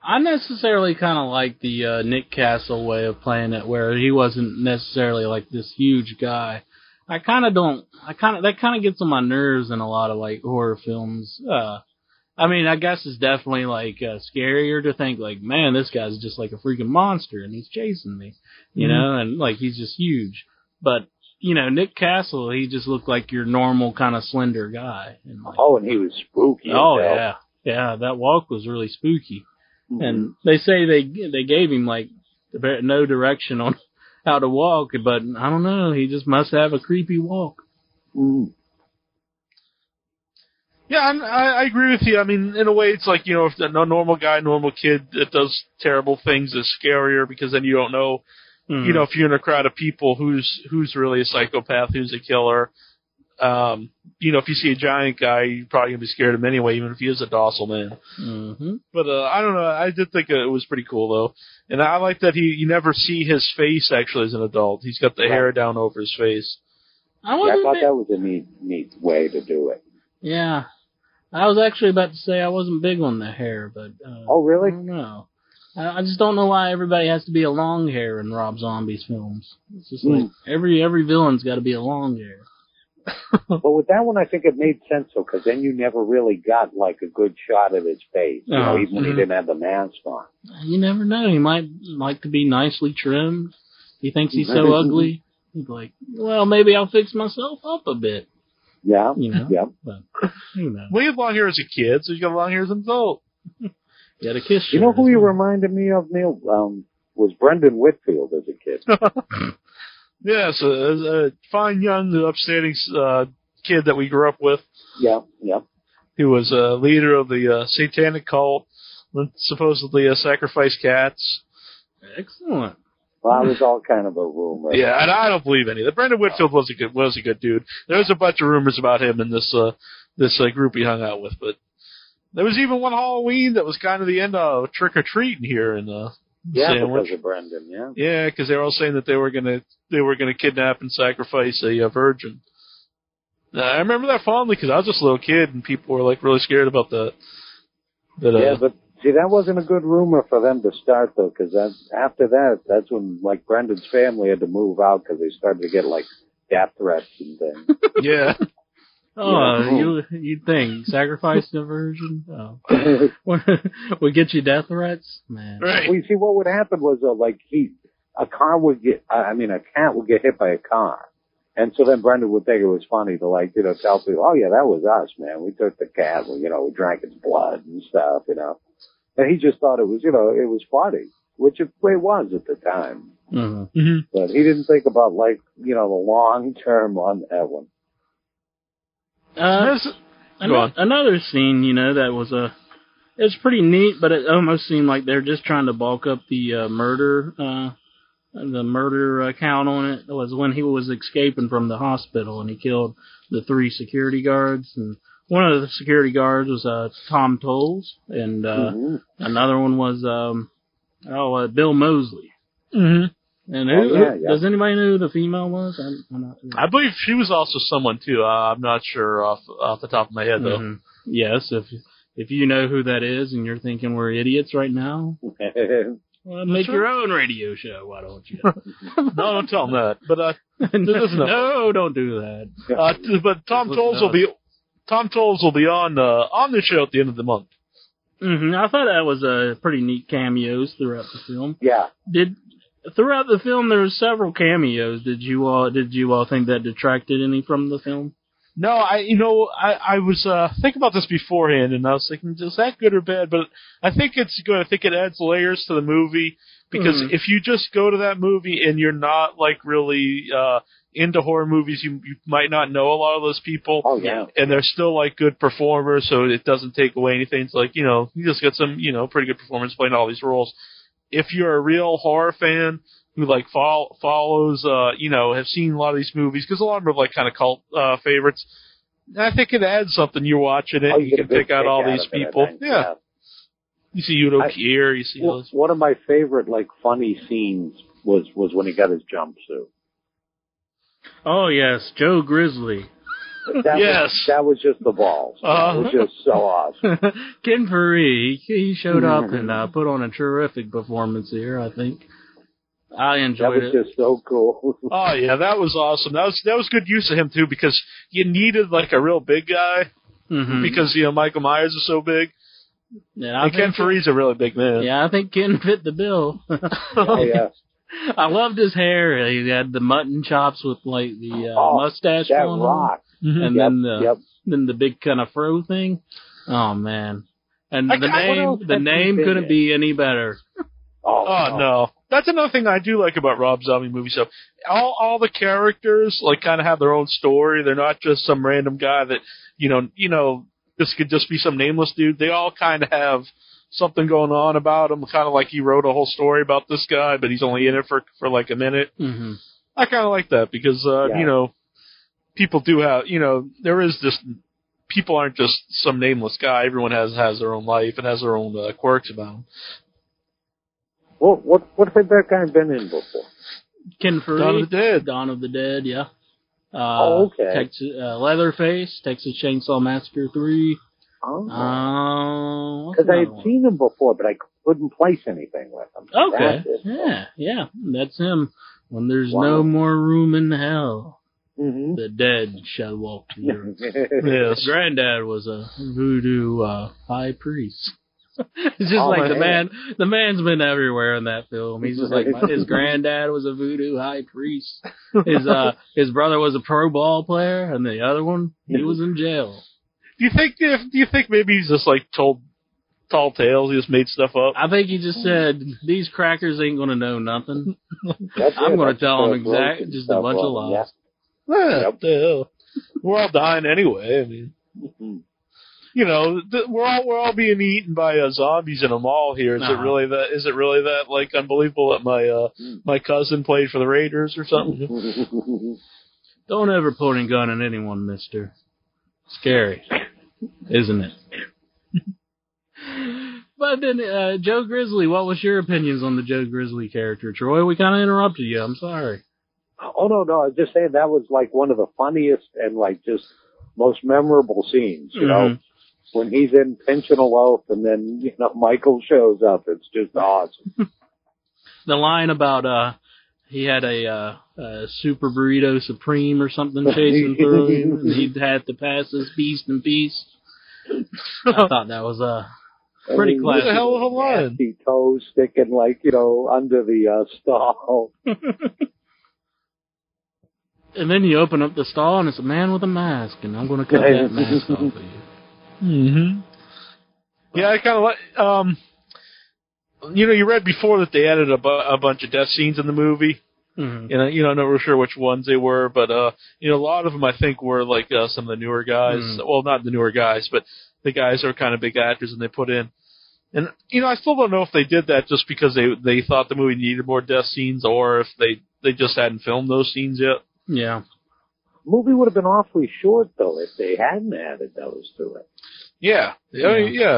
I necessarily kind of like the uh, Nick Castle way of playing it, where he wasn't necessarily like this huge guy. I kind of don't. I kind of that kind of gets on my nerves in a lot of like horror films. Uh, I mean, I guess it's definitely like uh, scarier to think like, man, this guy's just like a freaking monster and he's chasing me, you Mhm. know, and like he's just huge. But you know, Nick Castle, he just looked like your normal kind of slender guy. And like, Oh, and he was spooky. oh hell. yeah, yeah, that walk was really spooky Mhm. and they say they they gave him like no direction on how to walk, but I don't know. He just must have a creepy walk. Mhm. Yeah, I'm, I, I agree with you. I mean, in a way, it's like you know, if a normal guy, normal kid that does terrible things is scarier because then you don't know, you know, if you're in a crowd of people, who's who's really a psychopath, who's a killer. Um, you know, if you see a giant guy, you're probably gonna be scared of him anyway, even if he is a docile man. hmm But uh, I don't know. I did think it was pretty cool though, and I like that he you never see his face actually as an adult. He's got the Right. hair down over his face. I Yeah, I thought big- that was a neat, neat way to do it. yeah, I was actually about to say I wasn't big on the hair, but uh, Oh, really? I don't know. I, I just don't know why everybody has to be a long hair in Rob Zombie's films. It's just like every every villain's got to be a long hair. But with that one, I think it made sense though, because then you never really got like a good shot of his face, you know, Oh, even when he mhm. didn't have the mask on. You never know. He might like to be nicely trimmed. He thinks he's so ugly. He's like, well, maybe I'll fix myself up a bit. Yeah, You know? yeah. But who knows? Well, he had long hair as a kid, so he's got long hair as an adult. Got a kiss. You know who you reminded me of, Neil? Um, was Brendan Whitfield as a kid. yes, so as a fine young upstanding uh, kid that we grew up with, yeah, yeah. He was a leader of the uh, satanic cult, that supposedly uh, sacrificed cats. Excellent. Well, it was all kind of a rumor. Yeah, and I don't believe any of that. Brendan Whitfield was a good was a good dude. There was a bunch of rumors about him in this uh, this uh, group he hung out with, but there was even one Halloween that was kind of the end of trick or treating here in uh, yeah, Sandwich. because of Brendan. Yeah. Yeah, because they were all saying that they were gonna they were gonna kidnap and sacrifice a, uh virgin. Now, I remember that fondly because I was just a little kid and people were like really scared about that. But uh, Yeah, but see, that wasn't a good rumor for them to start though, because that after that, that's when like Brendan's family had to move out because they started to get like death threats and things. yeah, Oh, Yeah. you you think sacrifice the virgin? Oh, would get you death threats, man. right. Well, you see, what would happen was uh, like he, a car would get, uh, I mean, a cat would get hit by a car, and so then Brendan would think it was funny to like, you know, tell people, oh yeah, that was us, man. We took the cat, we, you know, we drank its blood and stuff, you know. And he just thought it was, you know, it was funny, which it, it was at the time. hmm hmm But he didn't think about like, you know, the long term on that one. Uh, Go ano- on. another scene, you know, that was a. It's pretty neat, but it almost seemed like they're just trying to bulk up the uh, murder uh, the murder uh, count on it was when he was escaping from the hospital and he killed the three security guards and one of the security guards was uh Tom Towles and uh Mhm. another one was um oh uh, Bill Moseley. Mm-hmm. And Oh, yeah, who- yeah. does anybody know who the female was? I'm, I'm not. I believe she was also someone too. Uh, I'm not sure off off the top of my head though. Mhm. Yes, if if you know who that is and you're thinking we're idiots right now, well, make Sure. your own radio show. Why don't you? no, don't tell them that. But uh, no- no, don't do that. uh, t- but Tom Listen Towles will be Tom Towles will be on uh, on the show at the end of the month. hmm I thought that was a pretty neat cameos throughout the film. yeah. Did throughout the film there were several cameos. Did you all did you all think that detracted any from the film? No, I you know I I was uh thinking about this beforehand, and I was thinking, is that good or bad? But I think it's good. I think it adds layers to the movie because Mhm. if you just go to that movie and you're not like really uh into horror movies, you you might not know a lot of those people. Oh yeah. and they're still like good performers, so it doesn't take away anything. It's like you know, you just got some you know pretty good performers playing all these roles. If you're a real horror fan who like follow, follows, uh, you know, have seen a lot of these movies because a lot of them are like kind of cult uh, favorites. I think it adds something. You're watching it, Oh, you get a can pick out all out these of it, I people. think, Yeah. you see Udo I- Kier, you see Well, those. one of my favorite like funny scenes was was when he got his jumpsuit. Oh yes, Joe Grizzly. That Yes. was, that was just the balls. Uh-huh. That was just so awesome. Ken Foree, he showed up and uh, put on a terrific performance here. I think I enjoyed it. That was it. just so cool. Oh yeah, that was awesome. That was that was good use of him too because you needed like a real big guy Mhm. because you know Michael Myers is so big. yeah, I and Ken Foree's a really big man. Yeah, I think Ken fit the bill. oh yeah. I loved his hair. He had the mutton chops with like the uh, Oh, mustache That going on, rock. Mhm. and Yep, then the yep. then the big kind of fro thing. Oh man! And I- the I- name the name couldn't in? be any better. Oh, Oh no, that's another thing I do like about Rob Zombie movies. So all all the characters like kind of have their own story. They're not just some random guy that you know you know this could just be some nameless dude. They all kind of have something going on about him. Kind of like he wrote a whole story about this guy, but he's only in it for for like a minute. hmm I kind of like that because uh, Yeah. you know people do have you know there is this people aren't just some nameless guy. Everyone has has their own life and has their own uh, quirks about them. What what what had that guy been in before? Ken Foree, Dawn of the Dead. Dawn of the Dead, yeah. Uh, Oh, okay. Texas, uh, Leatherface, Texas Chainsaw Massacre three. Oh. Uh, Because I another had one? seen him before, but I couldn't place anything with him. Okay. Yeah, yeah, that's him. When there's Wow. no more room in hell, hmm the dead shall walk the earth. Yes. Granddad was a voodoo uh, high priest. it's just Oh, like the man. man. The man's been everywhere in that film. He's just like his granddad was a voodoo high priest. His uh his brother was a pro ball player, and the other one he was in jail. Do you think if do you think maybe he's just like told tall tales? He just made stuff up. I think he just said these crackers ain't gonna know nothing. I'm gonna tell them him exact- just a stuff bunch of on. lies. Yeah, Yep. what the hell? We're all dying anyway. I mean, Mhm. you know, th- we're all we're all being eaten by uh, zombies in a mall here. Is it really that? Is it really that like unbelievable that my uh my cousin played for the Raiders or something? Don't ever point a gun at anyone, Mister. Scary, isn't it? but then, uh, Joe Grizzly, what was your opinions on the Joe Grizzly character, Troy? We kind of interrupted you. I'm sorry. Oh no, no, I was just saying that was like one of the funniest and like just most memorable scenes, you know. Mhm. When he's in pinching a loaf and then, you know, Michael shows up, it's just awesome. The line about uh, he had a uh, a super burrito supreme or something chasing through him, and he had to pass this beast and beast. I thought that was uh Pretty I mean, classic. Hell of a line? Nasty toes sticking like, you know, under the uh, stall. And then you open up the stall and it's a man with a mask, and I'm going to cut that mask off of you. Mm-hmm. Yeah, I kind of like. Um, you know, you read before that they added a, bu- a bunch of death scenes in the movie. Mhm. You know, you know, I'm not real sure which ones they were, but uh, you know, a lot of them I think were like uh, some of the newer guys. Mm. Well, not the newer guys, but the guys who are kind of big actors, and they put in. And you know, I still don't know if they did that just because they they thought the movie needed more death scenes, or if they they just hadn't filmed those scenes yet. Yeah. movie would have been awfully short though if they hadn't added those to it. Yeah, yeah, Yeah. yeah.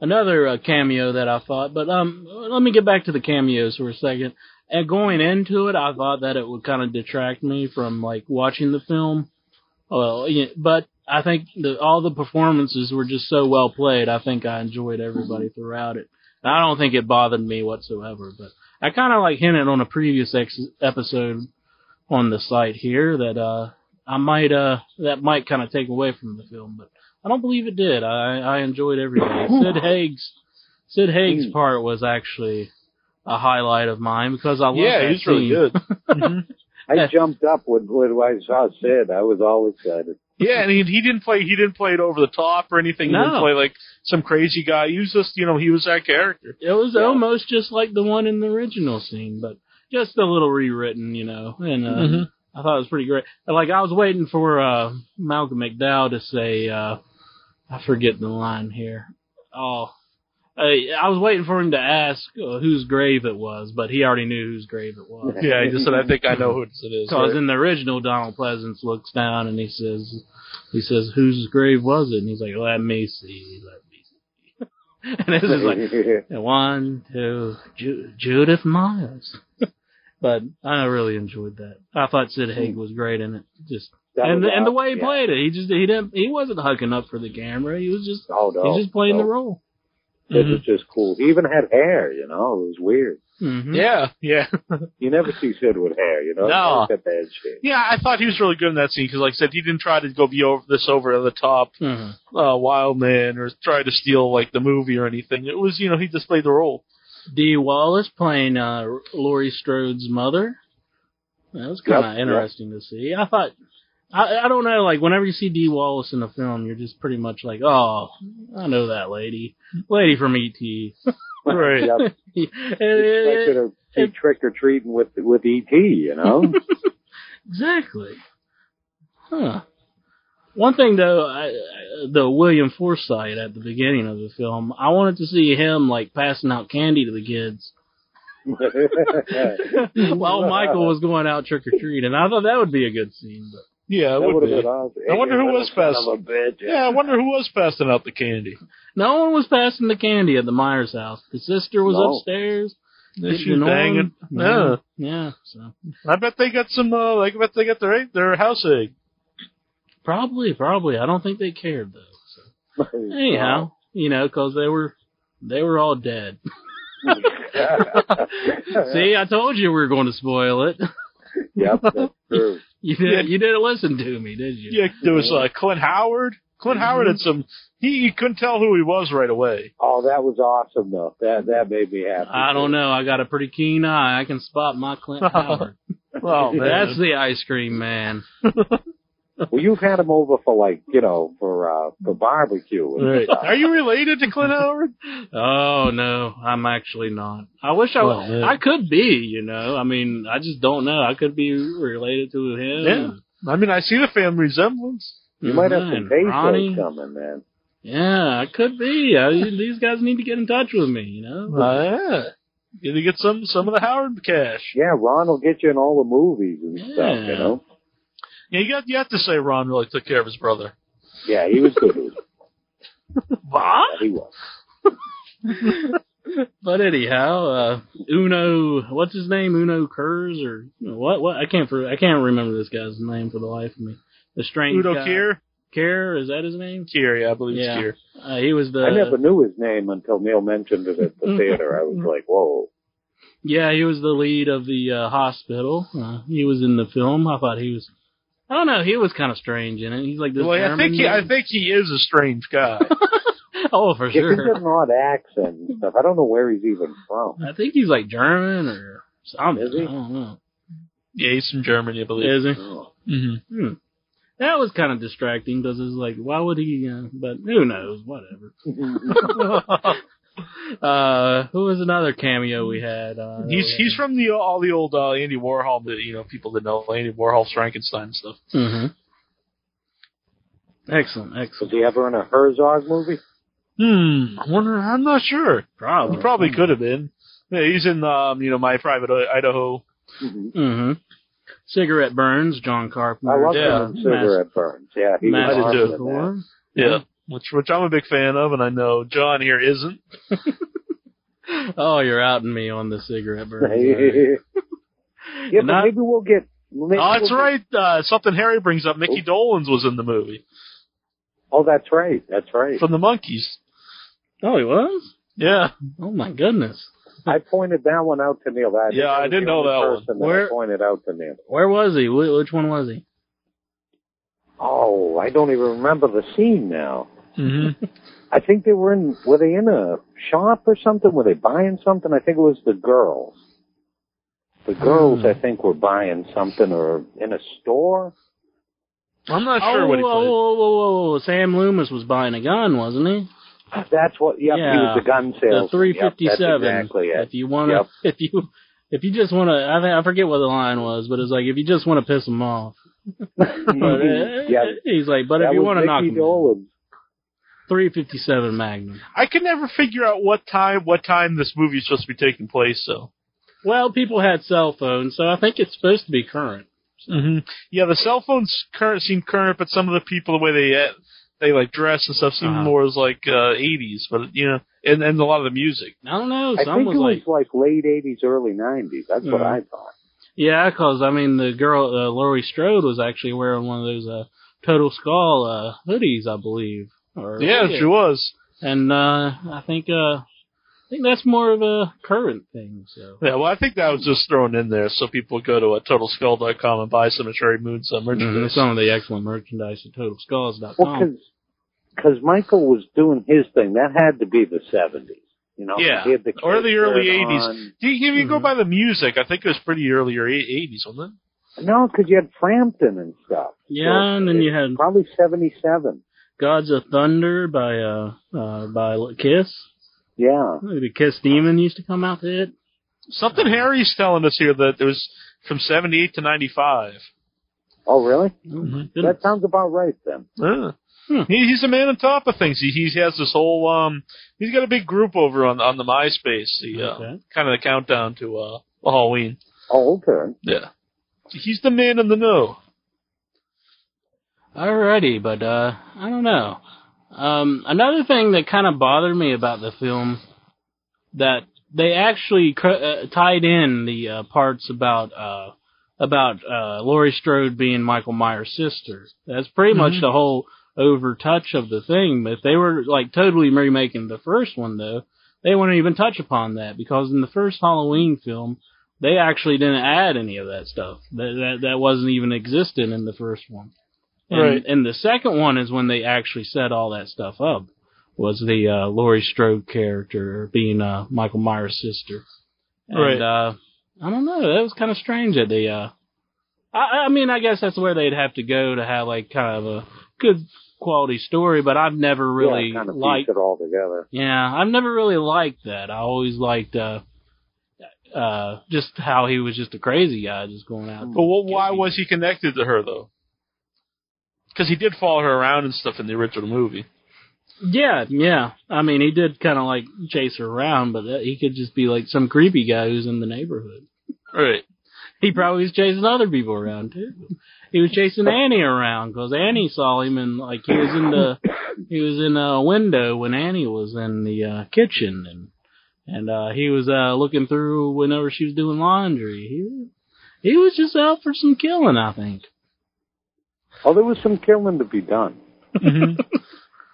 Another uh, cameo that I thought, but um, let me get back to the cameos for a second. And going into it, I thought that it would kind of detract me from like watching the film. Well, yeah, but I think the, all the performances were just so well played. I think I enjoyed everybody throughout it. And I don't think it bothered me whatsoever. But I kind of like hinted on a previous ex- episode on the site here that uh I might uh that might kind of take away from the film, but I don't believe it did. I I enjoyed everything. Sid Haig's Sid Haig's Mm. part was actually a highlight of mine because I love Yeah, that he's really scene. good. Mhm. I jumped up when, when I saw Sid. I was all excited. Yeah, and he he didn't play he didn't play it over the top or anything. He No. didn't play like some crazy guy. He was just you know he was that character. It was Yeah. almost just like the one in the original scene, but just a little rewritten, you know. And uh, Mhm. I thought it was pretty great. Like I was waiting for uh Malcolm McDowell to say uh I forget the line here. Oh, I, I was waiting for him to ask uh, whose grave it was, but he already knew whose grave it was. Yeah, he just said I think I know who it is. Because right? in the original, Donald Pleasence looks down and he says, he says, whose grave was it? And he's like, let me see, let me see. and this is like, one, two, Ju- Judith Myers. But I really enjoyed that. I thought Sid Haig was great in it. Just That and the, and the way he yeah. played it, he just he didn't he wasn't hucking up for the camera. He was just Oh no, he was just playing no. the role. It was just cool. He even had hair, you know. It was weird. hmm yeah, yeah, You never see Sid with hair, you know. No. He always got the head shaved. yeah. I thought he was really good in that scene because, like I said, he didn't try to go be over this over the top hmm uh, wild man or try to steal like the movie or anything. It was you know he just played the role. Dee Wallace playing uh, Laurie Strode's mother. That was kind of Yep, interesting to see. I thought, I, I don't know, like whenever you see Dee Wallace in a film, you're just pretty much like, oh, I know that lady, lady from E.T. Right. Yep. Expected to be trick or treating with with ET, you know. exactly. Huh. One thing though, I, I- the William Forsythe at the beginning of the film, I wanted to see him like passing out candy to the kids. while Michael was going out trick or treating. And I thought that would be a good scene, but Yeah, it that would would be. been awesome. I wonder who was son best. of a bitch. Yeah, I wonder who was passing out the candy. no one was passing the candy at the Myers house. The sister was No. upstairs. She getting was banging. Yeah. Yeah, yeah. So I bet they got some. Uh, I bet they got their their house egg. Probably, probably. I don't think they cared though. So anyhow, you know, because they were they were all dead. See, I told you we were going to spoil it. yep, that's true. You didn't. You didn't listen to me, did you? Yeah, there was uh, Clint Howard. Clint Howard had some. He you couldn't tell who he was right away. Oh, that was awesome though. That that made me happy. I don't know. I got a pretty keen eye. I can spot my Clint Howard. Oh man, That's the ice cream man. Well, you've had him over for like you know for uh for barbecue. And Right. stuff. Are you related to Clint Howard? Oh no, I'm actually not. I wish I Well, was. yeah. I could be. You know, I mean, I just don't know. I could be related to him. Yeah. I mean, I see the family resemblance. You might have some and Ronnie. coming, man. Yeah, I could be. I, these guys need to get in touch with me. You know. Uh, yeah. Get to get some some of the Howard cash. Yeah, Ron will get you in all the movies and stuff. You know. Yeah, you got you have to say Ron really took care of his brother. Yeah, he was good. What? he was. But anyhow, uh, Uno, what's his name? Uno Kurz or what? What? I can't. For, I can't remember this guy's name for the life of me. The strange Udo guy. Kier? Kier, is that his name? Kier, yeah, I believe Yeah. it's Kier. Uh, he was the. I never knew his name until Neil mentioned it at the theater. I was like, whoa. Yeah, he was the lead of the uh, hospital. Uh, he was in the film. I thought he was. I don't know. He was kind of strange in it. He's like this. Well, I think he, I think he is a strange guy. oh, for Yeah, he's sure. got an odd accent and stuff. I don't know where he's even from. I think he's like German or something. Is he? I don't know. yeah, he's from Germany, I believe. Is he? Oh. hmm Hmm. That was kind of distracting because it's like, why would he? Uh, but who knows? Whatever. Uh, who was another cameo we had? Uh, he's he's from the all the old uh, Andy Warhol, the, you know, people that know Andy Warhol's Frankenstein and stuff. hmm Excellent, Was excellent. he ever in a Herzog movie? Hmm. I wonder. I'm not sure. Probably. He probably could have been. Yeah, he's in, um, you know, my private Idaho. Mhm. hmm Cigarette Burns, John Carpenter. I love Yeah. them cigarette burns. Yeah, he was Master I did awesome in that. Yeah. Which, which I'm a big fan of, and I know John here isn't. Oh, you're outing me on the cigarette burns. yeah, but Not- maybe we'll get. Maybe Oh, that's we'll right. Uh, something Harry brings up. Mickey Dolenz was in the movie oh, that's right. That's right. from the Monkees. Oh, he was? Yeah. Oh my goodness. I pointed that one out to Neil. That Yeah, I didn't know that one. person that Where- I pointed out to Neil. Where was he? Which one was he? Oh, I don't even remember the scene now. Mm-hmm. I think they were in. Were they in a shop or something? Were they buying something? I think it was the girls. The girls, Hmm. I think, were buying something or in a store. I'm not sure oh, what he whoa, played. whoa, whoa, whoa. Sam Loomis was buying a gun, wasn't he? That's what. Yep, he Yeah. was the gun salesman. The 357. Yep, that's exactly it. If you want to, Yep. if you, if you just want to, I, I forget what the line was, but it's like if you just want to piss him off. But uh, yeah, he's like, but that if you want to knock Mickey him, down, Dolenz. 357 Magnum. I could never figure out what time what time this movie is supposed to be taking place. So. Well, people had cell phones, so I think it's supposed to be current. hmm Yeah, the cell phones current seem current, but some of the people the way they uh, they like dress and stuff seem Uh-huh. more as like uh, 80s. But you know, and and a lot of the music. I don't know. I Some think was it like, was like late '80s, early '90s. That's what Mhm. I thought. yeah, because I mean, the girl, uh, Laurie Strode, was actually wearing one of those uh, Total Skull uh, hoodies, I believe. Or Yeah, she was. and uh, I think uh, I think that's more of a current thing. So Yeah, well, I think that was just thrown in there so people go to uh, TotalSkull.com and buy some of Sheri Moon's uh, Mhm, merchandise. some of the excellent merchandise at TotalSkulls.com. Well, because Michael was doing his thing, that had to be the '70s. You know, Yeah, He had the or the early 80s. Do you, if you go Mhm. by the music, I think it was pretty earlier 80s, wasn't it? No, because you had Frampton and stuff. yeah, and then you had Probably '77. Gods of Thunder by uh, uh by Kiss. Yeah. The Kiss Demon used to come out to it. Something Harry's telling us here that it was from 78 to 95. Oh, really? My That sounds about right then. Yeah. Hmm. He, he's a man on top of things. He, he has this whole um. He's got a big group over on on the MySpace. The uh, Okay. kind of the countdown to uh Halloween. Oh, okay. Yeah. He's the man in the know. Alrighty, but uh, I don't know. Um, another thing that kind of bothered me about the film that they actually cr- uh, tied in the uh, parts about uh, about uh, Laurie Strode being Michael Myers' sister. That's pretty much Mhm. the whole overtouch of the thing. But if they were like totally remaking the first one, though, they wouldn't even touch upon that because in the first Halloween film, they actually didn't add any of that stuff. That that, that wasn't even existent in the first one. And, Right. and the second one is when they actually set all that stuff up. Was the uh, Laurie Strode character being uh, Michael Myers' sister? And, Right. Uh, I don't know. That was kind of strange that they. Uh, I, I mean, I guess that's where they'd have to go to have like kind of a good quality story. But I've never really yeah, kind of liked it all together. yeah, I've never really liked that. I always liked uh uh just how he was just a crazy guy just going out. But wh- why was he connected to her though? Because he did follow her around and stuff in the original movie. Yeah, yeah. I mean, he did kind of like chase her around, but uh, he could just be like some creepy guy who's in the neighborhood. Right. He probably was chasing other people around too. He was chasing Annie around because Annie saw him and like he was in the he was in a window when Annie was in the uh, kitchen and and uh he was uh looking through whenever she was doing laundry. He he was just out for some killing, I think. Oh, there was some killing to be done. Mm-hmm.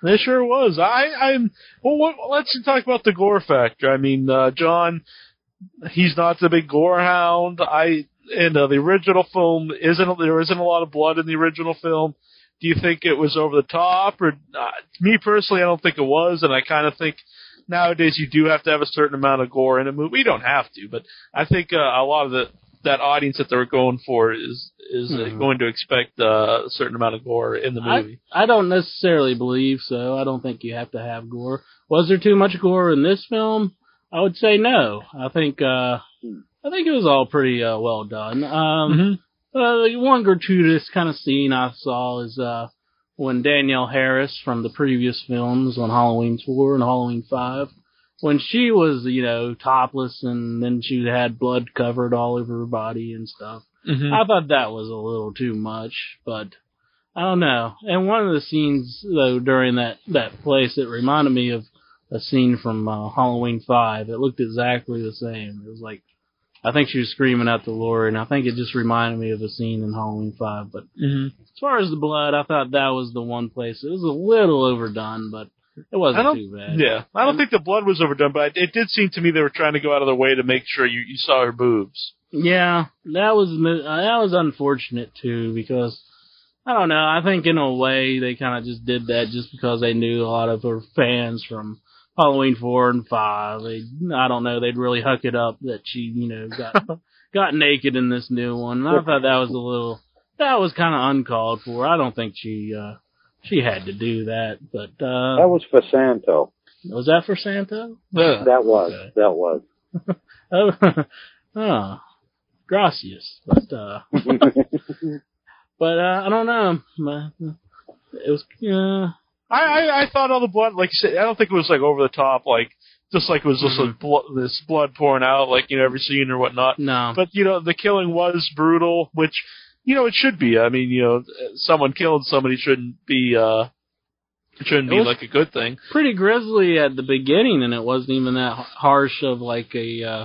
There sure was. I, I'm. Well, what, let's talk about the gore factor. I mean, uh, John, he's not the big gore hound. I in uh, the original film isn't there isn't a lot of blood in the original film. Do you think it was over the top, or uh, me personally, I don't think it was, and I kind of think nowadays you do have to have a certain amount of gore in a movie. You don't have to, but I think uh, a lot of the that audience that they're going for is is Mhm. going to expect uh, a certain amount of gore in the movie. I I don't necessarily believe so. I don't think you have to have gore. Was there too much gore in this film? I would say no. I think uh I think it was all pretty uh, well done. Um Mhm. uh, the one gratuitous kind of scene I saw is uh when Danielle Harris from the previous films on Halloween 4 and Halloween 5, when she was, you know, topless and then she had blood covered all over her body and stuff. Mhm. I thought that was a little too much, but I don't know. And one of the scenes though during that that place, it reminded me of a scene from uh, Halloween Five. It looked exactly the same. It was like I think she was screaming out to Laura, and I think it just reminded me of a scene in Halloween Five. But Mhm. as far as the blood, I thought that was the one place. It was a little overdone, but it wasn't too bad. Yeah, I don't think the blood was overdone, but it did seem to me they were trying to go out of their way to make sure you, you saw her boobs. Yeah, that was uh, that was unfortunate too because I don't know. I think in a way they kind of just did that just because they knew a lot of her fans from Halloween four and five. They I don't know. They'd really huck it up that she you know got got naked in this new one. And I thought that was a little that was kind of uncalled for. I don't think she uh she had to do that. But uh That was for Santo. was that for Santo? Yeah. That was. Okay. That was. Oh, oh gracias. But uh But uh, I don't know. My- It was uh, I, I I thought all the blood, like you said, I don't think it was like over the top, like just like it was just Mhm. like blo- this blood pouring out, like you know every scene or whatnot. no. But you know the killing was brutal, which you know it should be. I mean, you know, someone killing somebody shouldn't be uh shouldn't It be like a good thing. pretty grisly at the beginning, and it wasn't even that harsh of like a uh,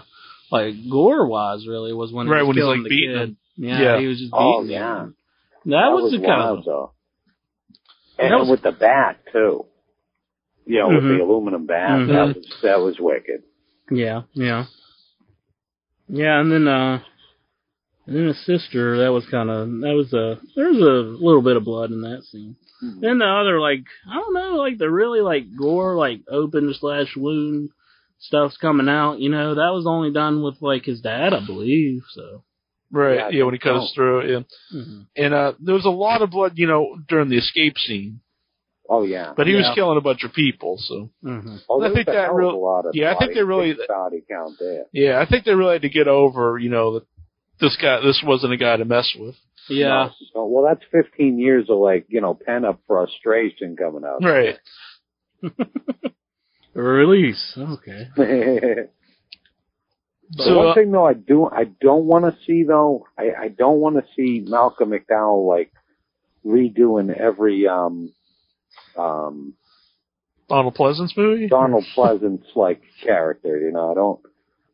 like gore wise. Really, was when he Right, was when he's, like, the beating kid. him. Yeah, Yeah. he was just Oh, beating yeah. him. That, was, the kind wild, of though. And, That was- with the bat too. You know, with Mhm. the aluminum bat, Mhm. that was that was wicked. yeah, yeah, yeah. And then uh, and then his sister. That was kind of that was a there was a little bit of blood in that scene. Mhm. Then the other like I don't know like the really like gore like open slash wound stuff's coming out. You know that was only done with like his dad, I believe. So. Right. Yeah, Yeah, when he think cuts through it. Yeah. Mhm. And uh there was a lot of blood, you know, during the escape scene. Oh yeah. But he was killing a bunch of people, so hmm Oh, I think that hell of real- a lot of yeah, I think they really- body count there. yeah, I think they really had to get over, you know, that this guy this wasn't a guy to mess with. Yeah. No. Well, that's 15 years of like you know pent up frustration coming out. Right. Release. Okay. But So, one uh, thing though, I do I don't want to see though. I, I don't want to see Malcolm McDowell like redoing every um um Donald Pleasence movie? Donald Pleasence like character. You know, I don't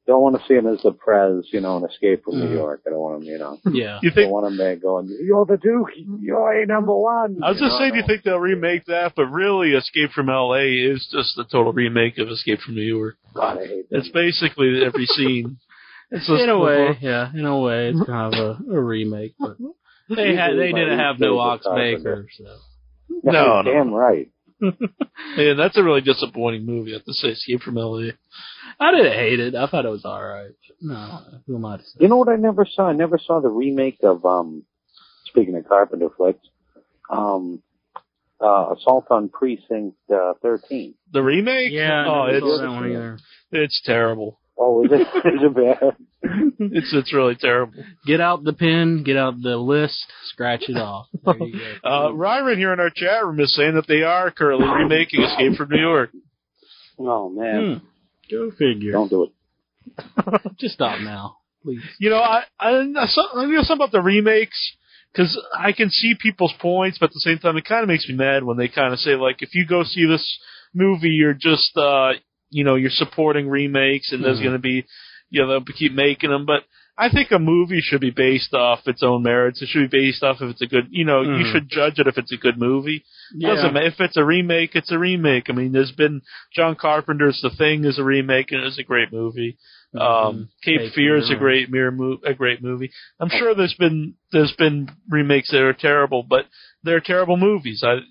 don't want to see him as the Prez. You know, in Escape from New Mhm. York. I don't want him. You know, Yeah. You I don't want him there going, "You're the Duke. You're a number one." I was just know, saying, do you think they'll remake that? But really, Escape from L.A. is just a total remake of Escape from New York. God, I hate that. It's basically every scene. It's just In a way, yeah. In a way, it's kind of a, a remake, but they had they didn't have no Ox Baker, so No, no. damn right. Yeah, that's a really disappointing movie. I have to say, Escape from L.A. I didn't hate it. I thought it was all right. No, who am I to say? You know what I never saw? I never saw the remake of um speaking of Carpenter flicks, um uh Assault on Precinct uh, thirteen. The remake? Yeah, Oh, I it's that one either. it's terrible. Oh, is it is it bad? It's it's really terrible. Get out the pen, get out the list, scratch it off. There you go. Uh, Ryron here in our chat room is saying that they are currently remaking Escape from New York. Oh man. Hmm. Go figure. Don't do it. Just stop now, please. You know, I I, I saw- I know something about the remakes because I can see people's points, but at the same time, it kind of makes me mad when they kind of say like, if you go see this movie, you're just uh, you know, you're supporting remakes, and there's Mhm. going to be, you know, they'll keep making them, but. I think a movie should be based off its own merits. It should be based off if it's a good, you know, you Mhm. should judge it if it's a good movie. Doesn't matter if it's a remake, it's a remake. I mean, there's been John Carpenter's The Thing is a remake and it's a great movie. Um, Mhm. Cape Fear is a great mirror mo- a great movie. I'm sure there's been there's been remakes that are terrible, but they're terrible movies. I,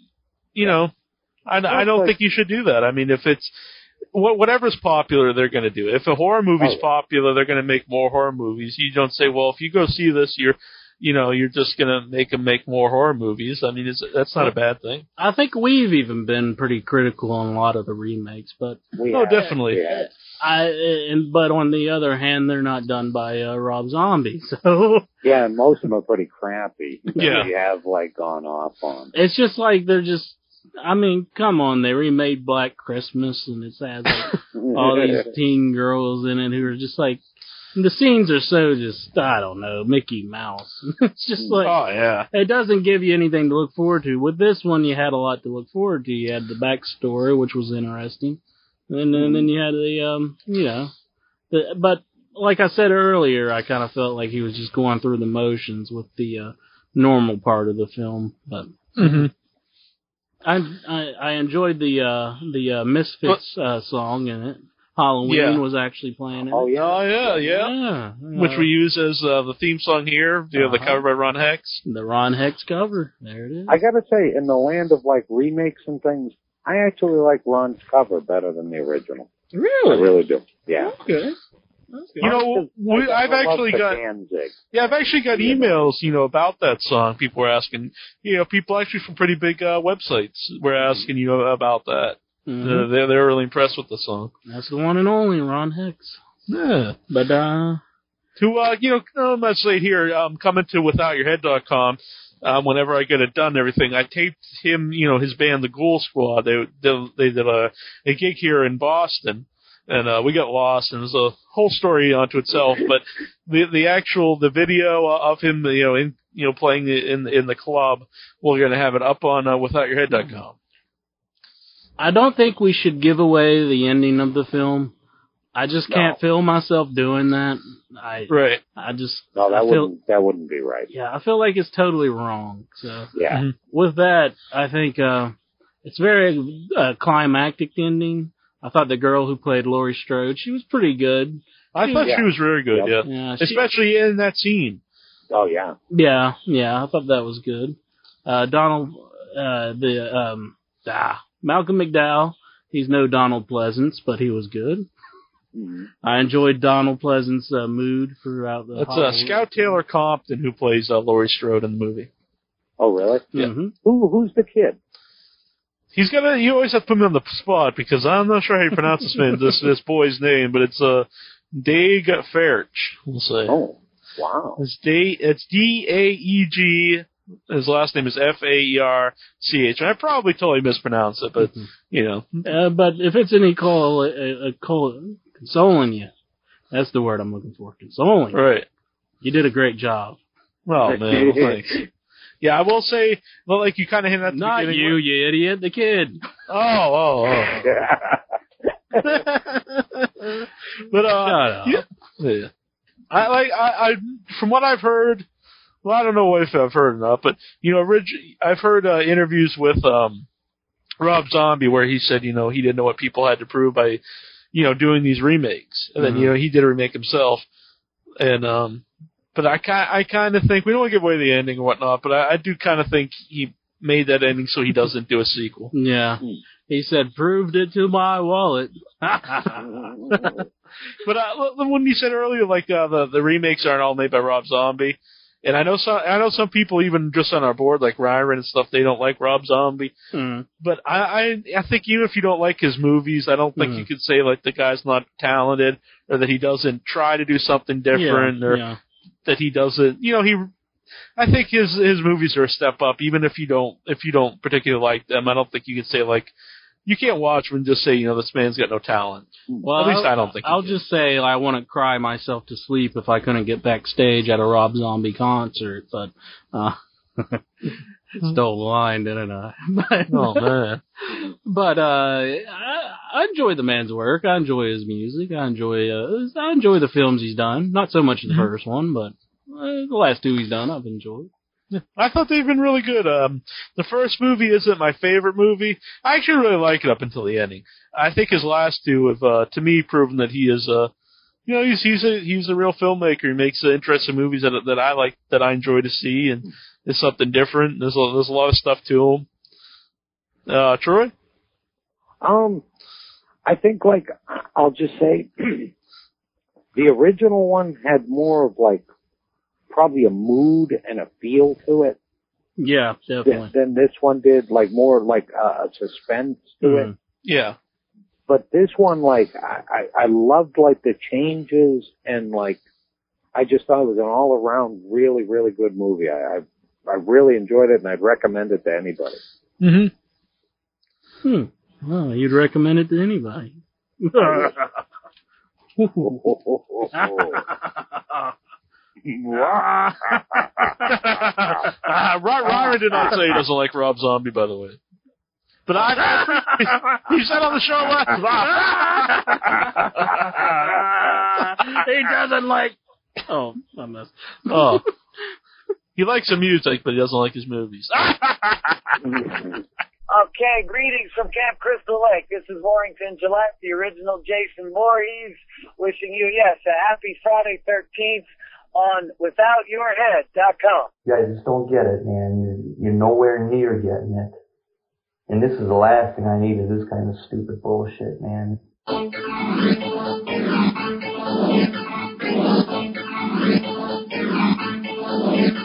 you know, I, I don't like- think you should do that. I mean, if it's whatever's popular, they're going to do. If a horror movie's Oh, yeah. popular, they're going to make more horror movies. You don't say, well, if you go see this, you're you know, you're just gonna make them make more horror movies. I mean, it's, that's not a bad thing. I think we've even been pretty critical on a lot of the remakes, but We Oh, have- definitely. we. I and but on the other hand, they're not done by uh, Rob Zombie, so Yeah, most of them are pretty crappy. Yeah. We have like gone off on. it's just like they're just. I mean, come on, they remade Black Christmas, and it has like all these teen girls in it who are just like the scenes are so just I don't know Mickey Mouse. it's just like oh yeah. it doesn't give you anything to look forward to. With this one, you had a lot to look forward to. You had the backstory, which was interesting, and then, then you had the um, you know, the but like I said earlier, I kind of felt like he was just going through the motions with the uh, normal part of the film, but. hmm I I, I enjoyed the uh the uh, Misfits uh, song in it. Halloween Yeah. was actually playing it. Oh yeah. Oh yeah, yeah. yeah, Which we use as uh, the theme song here. Do you know, the Uh-huh. cover by Ron Hex. the Ron Hex cover. There it is. I gotta say, in the land of like remakes and things, I actually like Ron's cover better than the original. Really? I really? really do. Yeah. Okay. You know, we, I've actually got yeah, I've actually got emails, you know, about that song. People were asking, you know, people actually from pretty big uh, websites were asking you about that. Mhm. Uh, they're they're really impressed with the song. That's the one and only Ron Hicks. Yeah. But uh, To uh, you know, I'm gonna say here, um, coming to withoutyourhead.com. Um, whenever I get it done, everything, I taped him, you know, his band, the Ghoul Squad. They they, they did a a gig here in Boston, and uh, we got lost, and it was a whole story unto itself. But the the actual the video of him, you know, in you know playing in in the club, we're gonna have it up on uh, withoutyourhead.com. I don't think we should give away the ending of the film. I just can't feel myself doing that. I Right. I just No, that I feel, wouldn't that wouldn't be right. yeah I feel like it's totally wrong. So Yeah. Mhm. with that, I think uh, it's very uh, climactic ending. I thought the girl who played Laurie Strode, she was pretty good. I thought Yeah. she was very good. Yep. Yeah. Yeah, she, Especially in that scene. Oh yeah. yeah, yeah. I thought that was good. Uh, Donald, uh, the um, ah, Malcolm McDowell. He's no Donald Pleasence, but he was good. Mhm. I enjoyed Donald Pleasence's uh, mood throughout the. That's uh, Scout Taylor Compton who plays uh, Laurie Strode in the movie. Oh really? Yeah. Mhm. Who who's the kid? He's gonna. You always have to put me on the spot because I'm not sure how you pronounce this man, this this boy's name, but it's uh, Daeg Faerch. We'll say Oh. Wow. it's D. It's D A E G. His last name is F A E R C H. And I probably totally mispronounced it, but you know, Uh, but if it's any call, uh, uh, call, consoling you, that's the word I'm looking for. Consoling. right? You did a great job. Oh man, well, thanks. Yeah, I will say, well, like you kind of hinted at the Not beginning. you, you idiot. The kid. Oh, oh, oh. but uh, Shut up. yeah, yeah. I like I, I from what I've heard. Well, I don't know if I've heard enough, but you know, orig- I've heard uh, interviews with um, Rob Zombie where he said, you know, he didn't know what people had to prove by, you know, doing these remakes, and then Mhm. you know he did a remake himself, and um, but I kind I kind of think we don't want to give away the ending and whatnot, but I, I do kind of think he made that ending so he doesn't do a sequel. Yeah. He said, proved it to my wallet. But uh, when you said earlier, like uh, the the remakes aren't all made by Rob Zombie, and I know some I know some people even just on our board like Ryan and stuff they don't like Rob Zombie. Mm. But I I, I think even if you don't like his movies, I don't think Mhm. you could say like the guy's not talented or that he doesn't try to do something different yeah, or yeah. That he doesn't. You know he. I think his his movies are a step up, even if you don't if you don't particularly like them. I don't think you can say like you can't watch them and just say you know this man's got no talent. Well, At least I'll, I don't think you I'll just say I want to cry myself to sleep if I couldn't get backstage at a Rob Zombie concert, but uh stole the line, didn't I? But, Oh man. but uh I, I enjoy the man's work. I enjoy his music. I enjoy uh, I enjoy the films he's done. Not so much the Mhm. first one, but uh, the last two he's done I've enjoyed. I thought they've been really good. Um, the first movie isn't my favorite movie. I actually really like it up until the ending. I think his last two have, uh, to me, proven that he is, uh, you know, he's he's a he's a real filmmaker. He makes uh, interesting movies that that I like, that I enjoy to see, and it's something different. There's a, there's a lot of stuff to him. Uh, Troy. Um, I think like I'll just say the original one had more of like probably a mood and a feel to it Yeah, than, definitely. than this one did, like more like uh, a suspense to it. Mhm. Yeah. But this one, like, I, I, I loved like the changes and like, I just thought it was an all around really, really good movie. I, I, I really enjoyed it and I'd recommend it to anybody. hmm Hmm. Well, you'd recommend it to anybody. uh, Ryan did not say he doesn't like Rob Zombie, by the way. But I, he said on the show last he doesn't like. Oh, I missed. Oh. He likes the music, but he doesn't like his movies. okay, greetings from Camp Crystal Lake. This is Warrington Gillette, the original Jason Voorhees, wishing you, yes, a happy Friday 13th on withoutyourhead.com. You just don't get it, man. You're nowhere near getting it. And this is the last thing I need is this kind of stupid bullshit, man.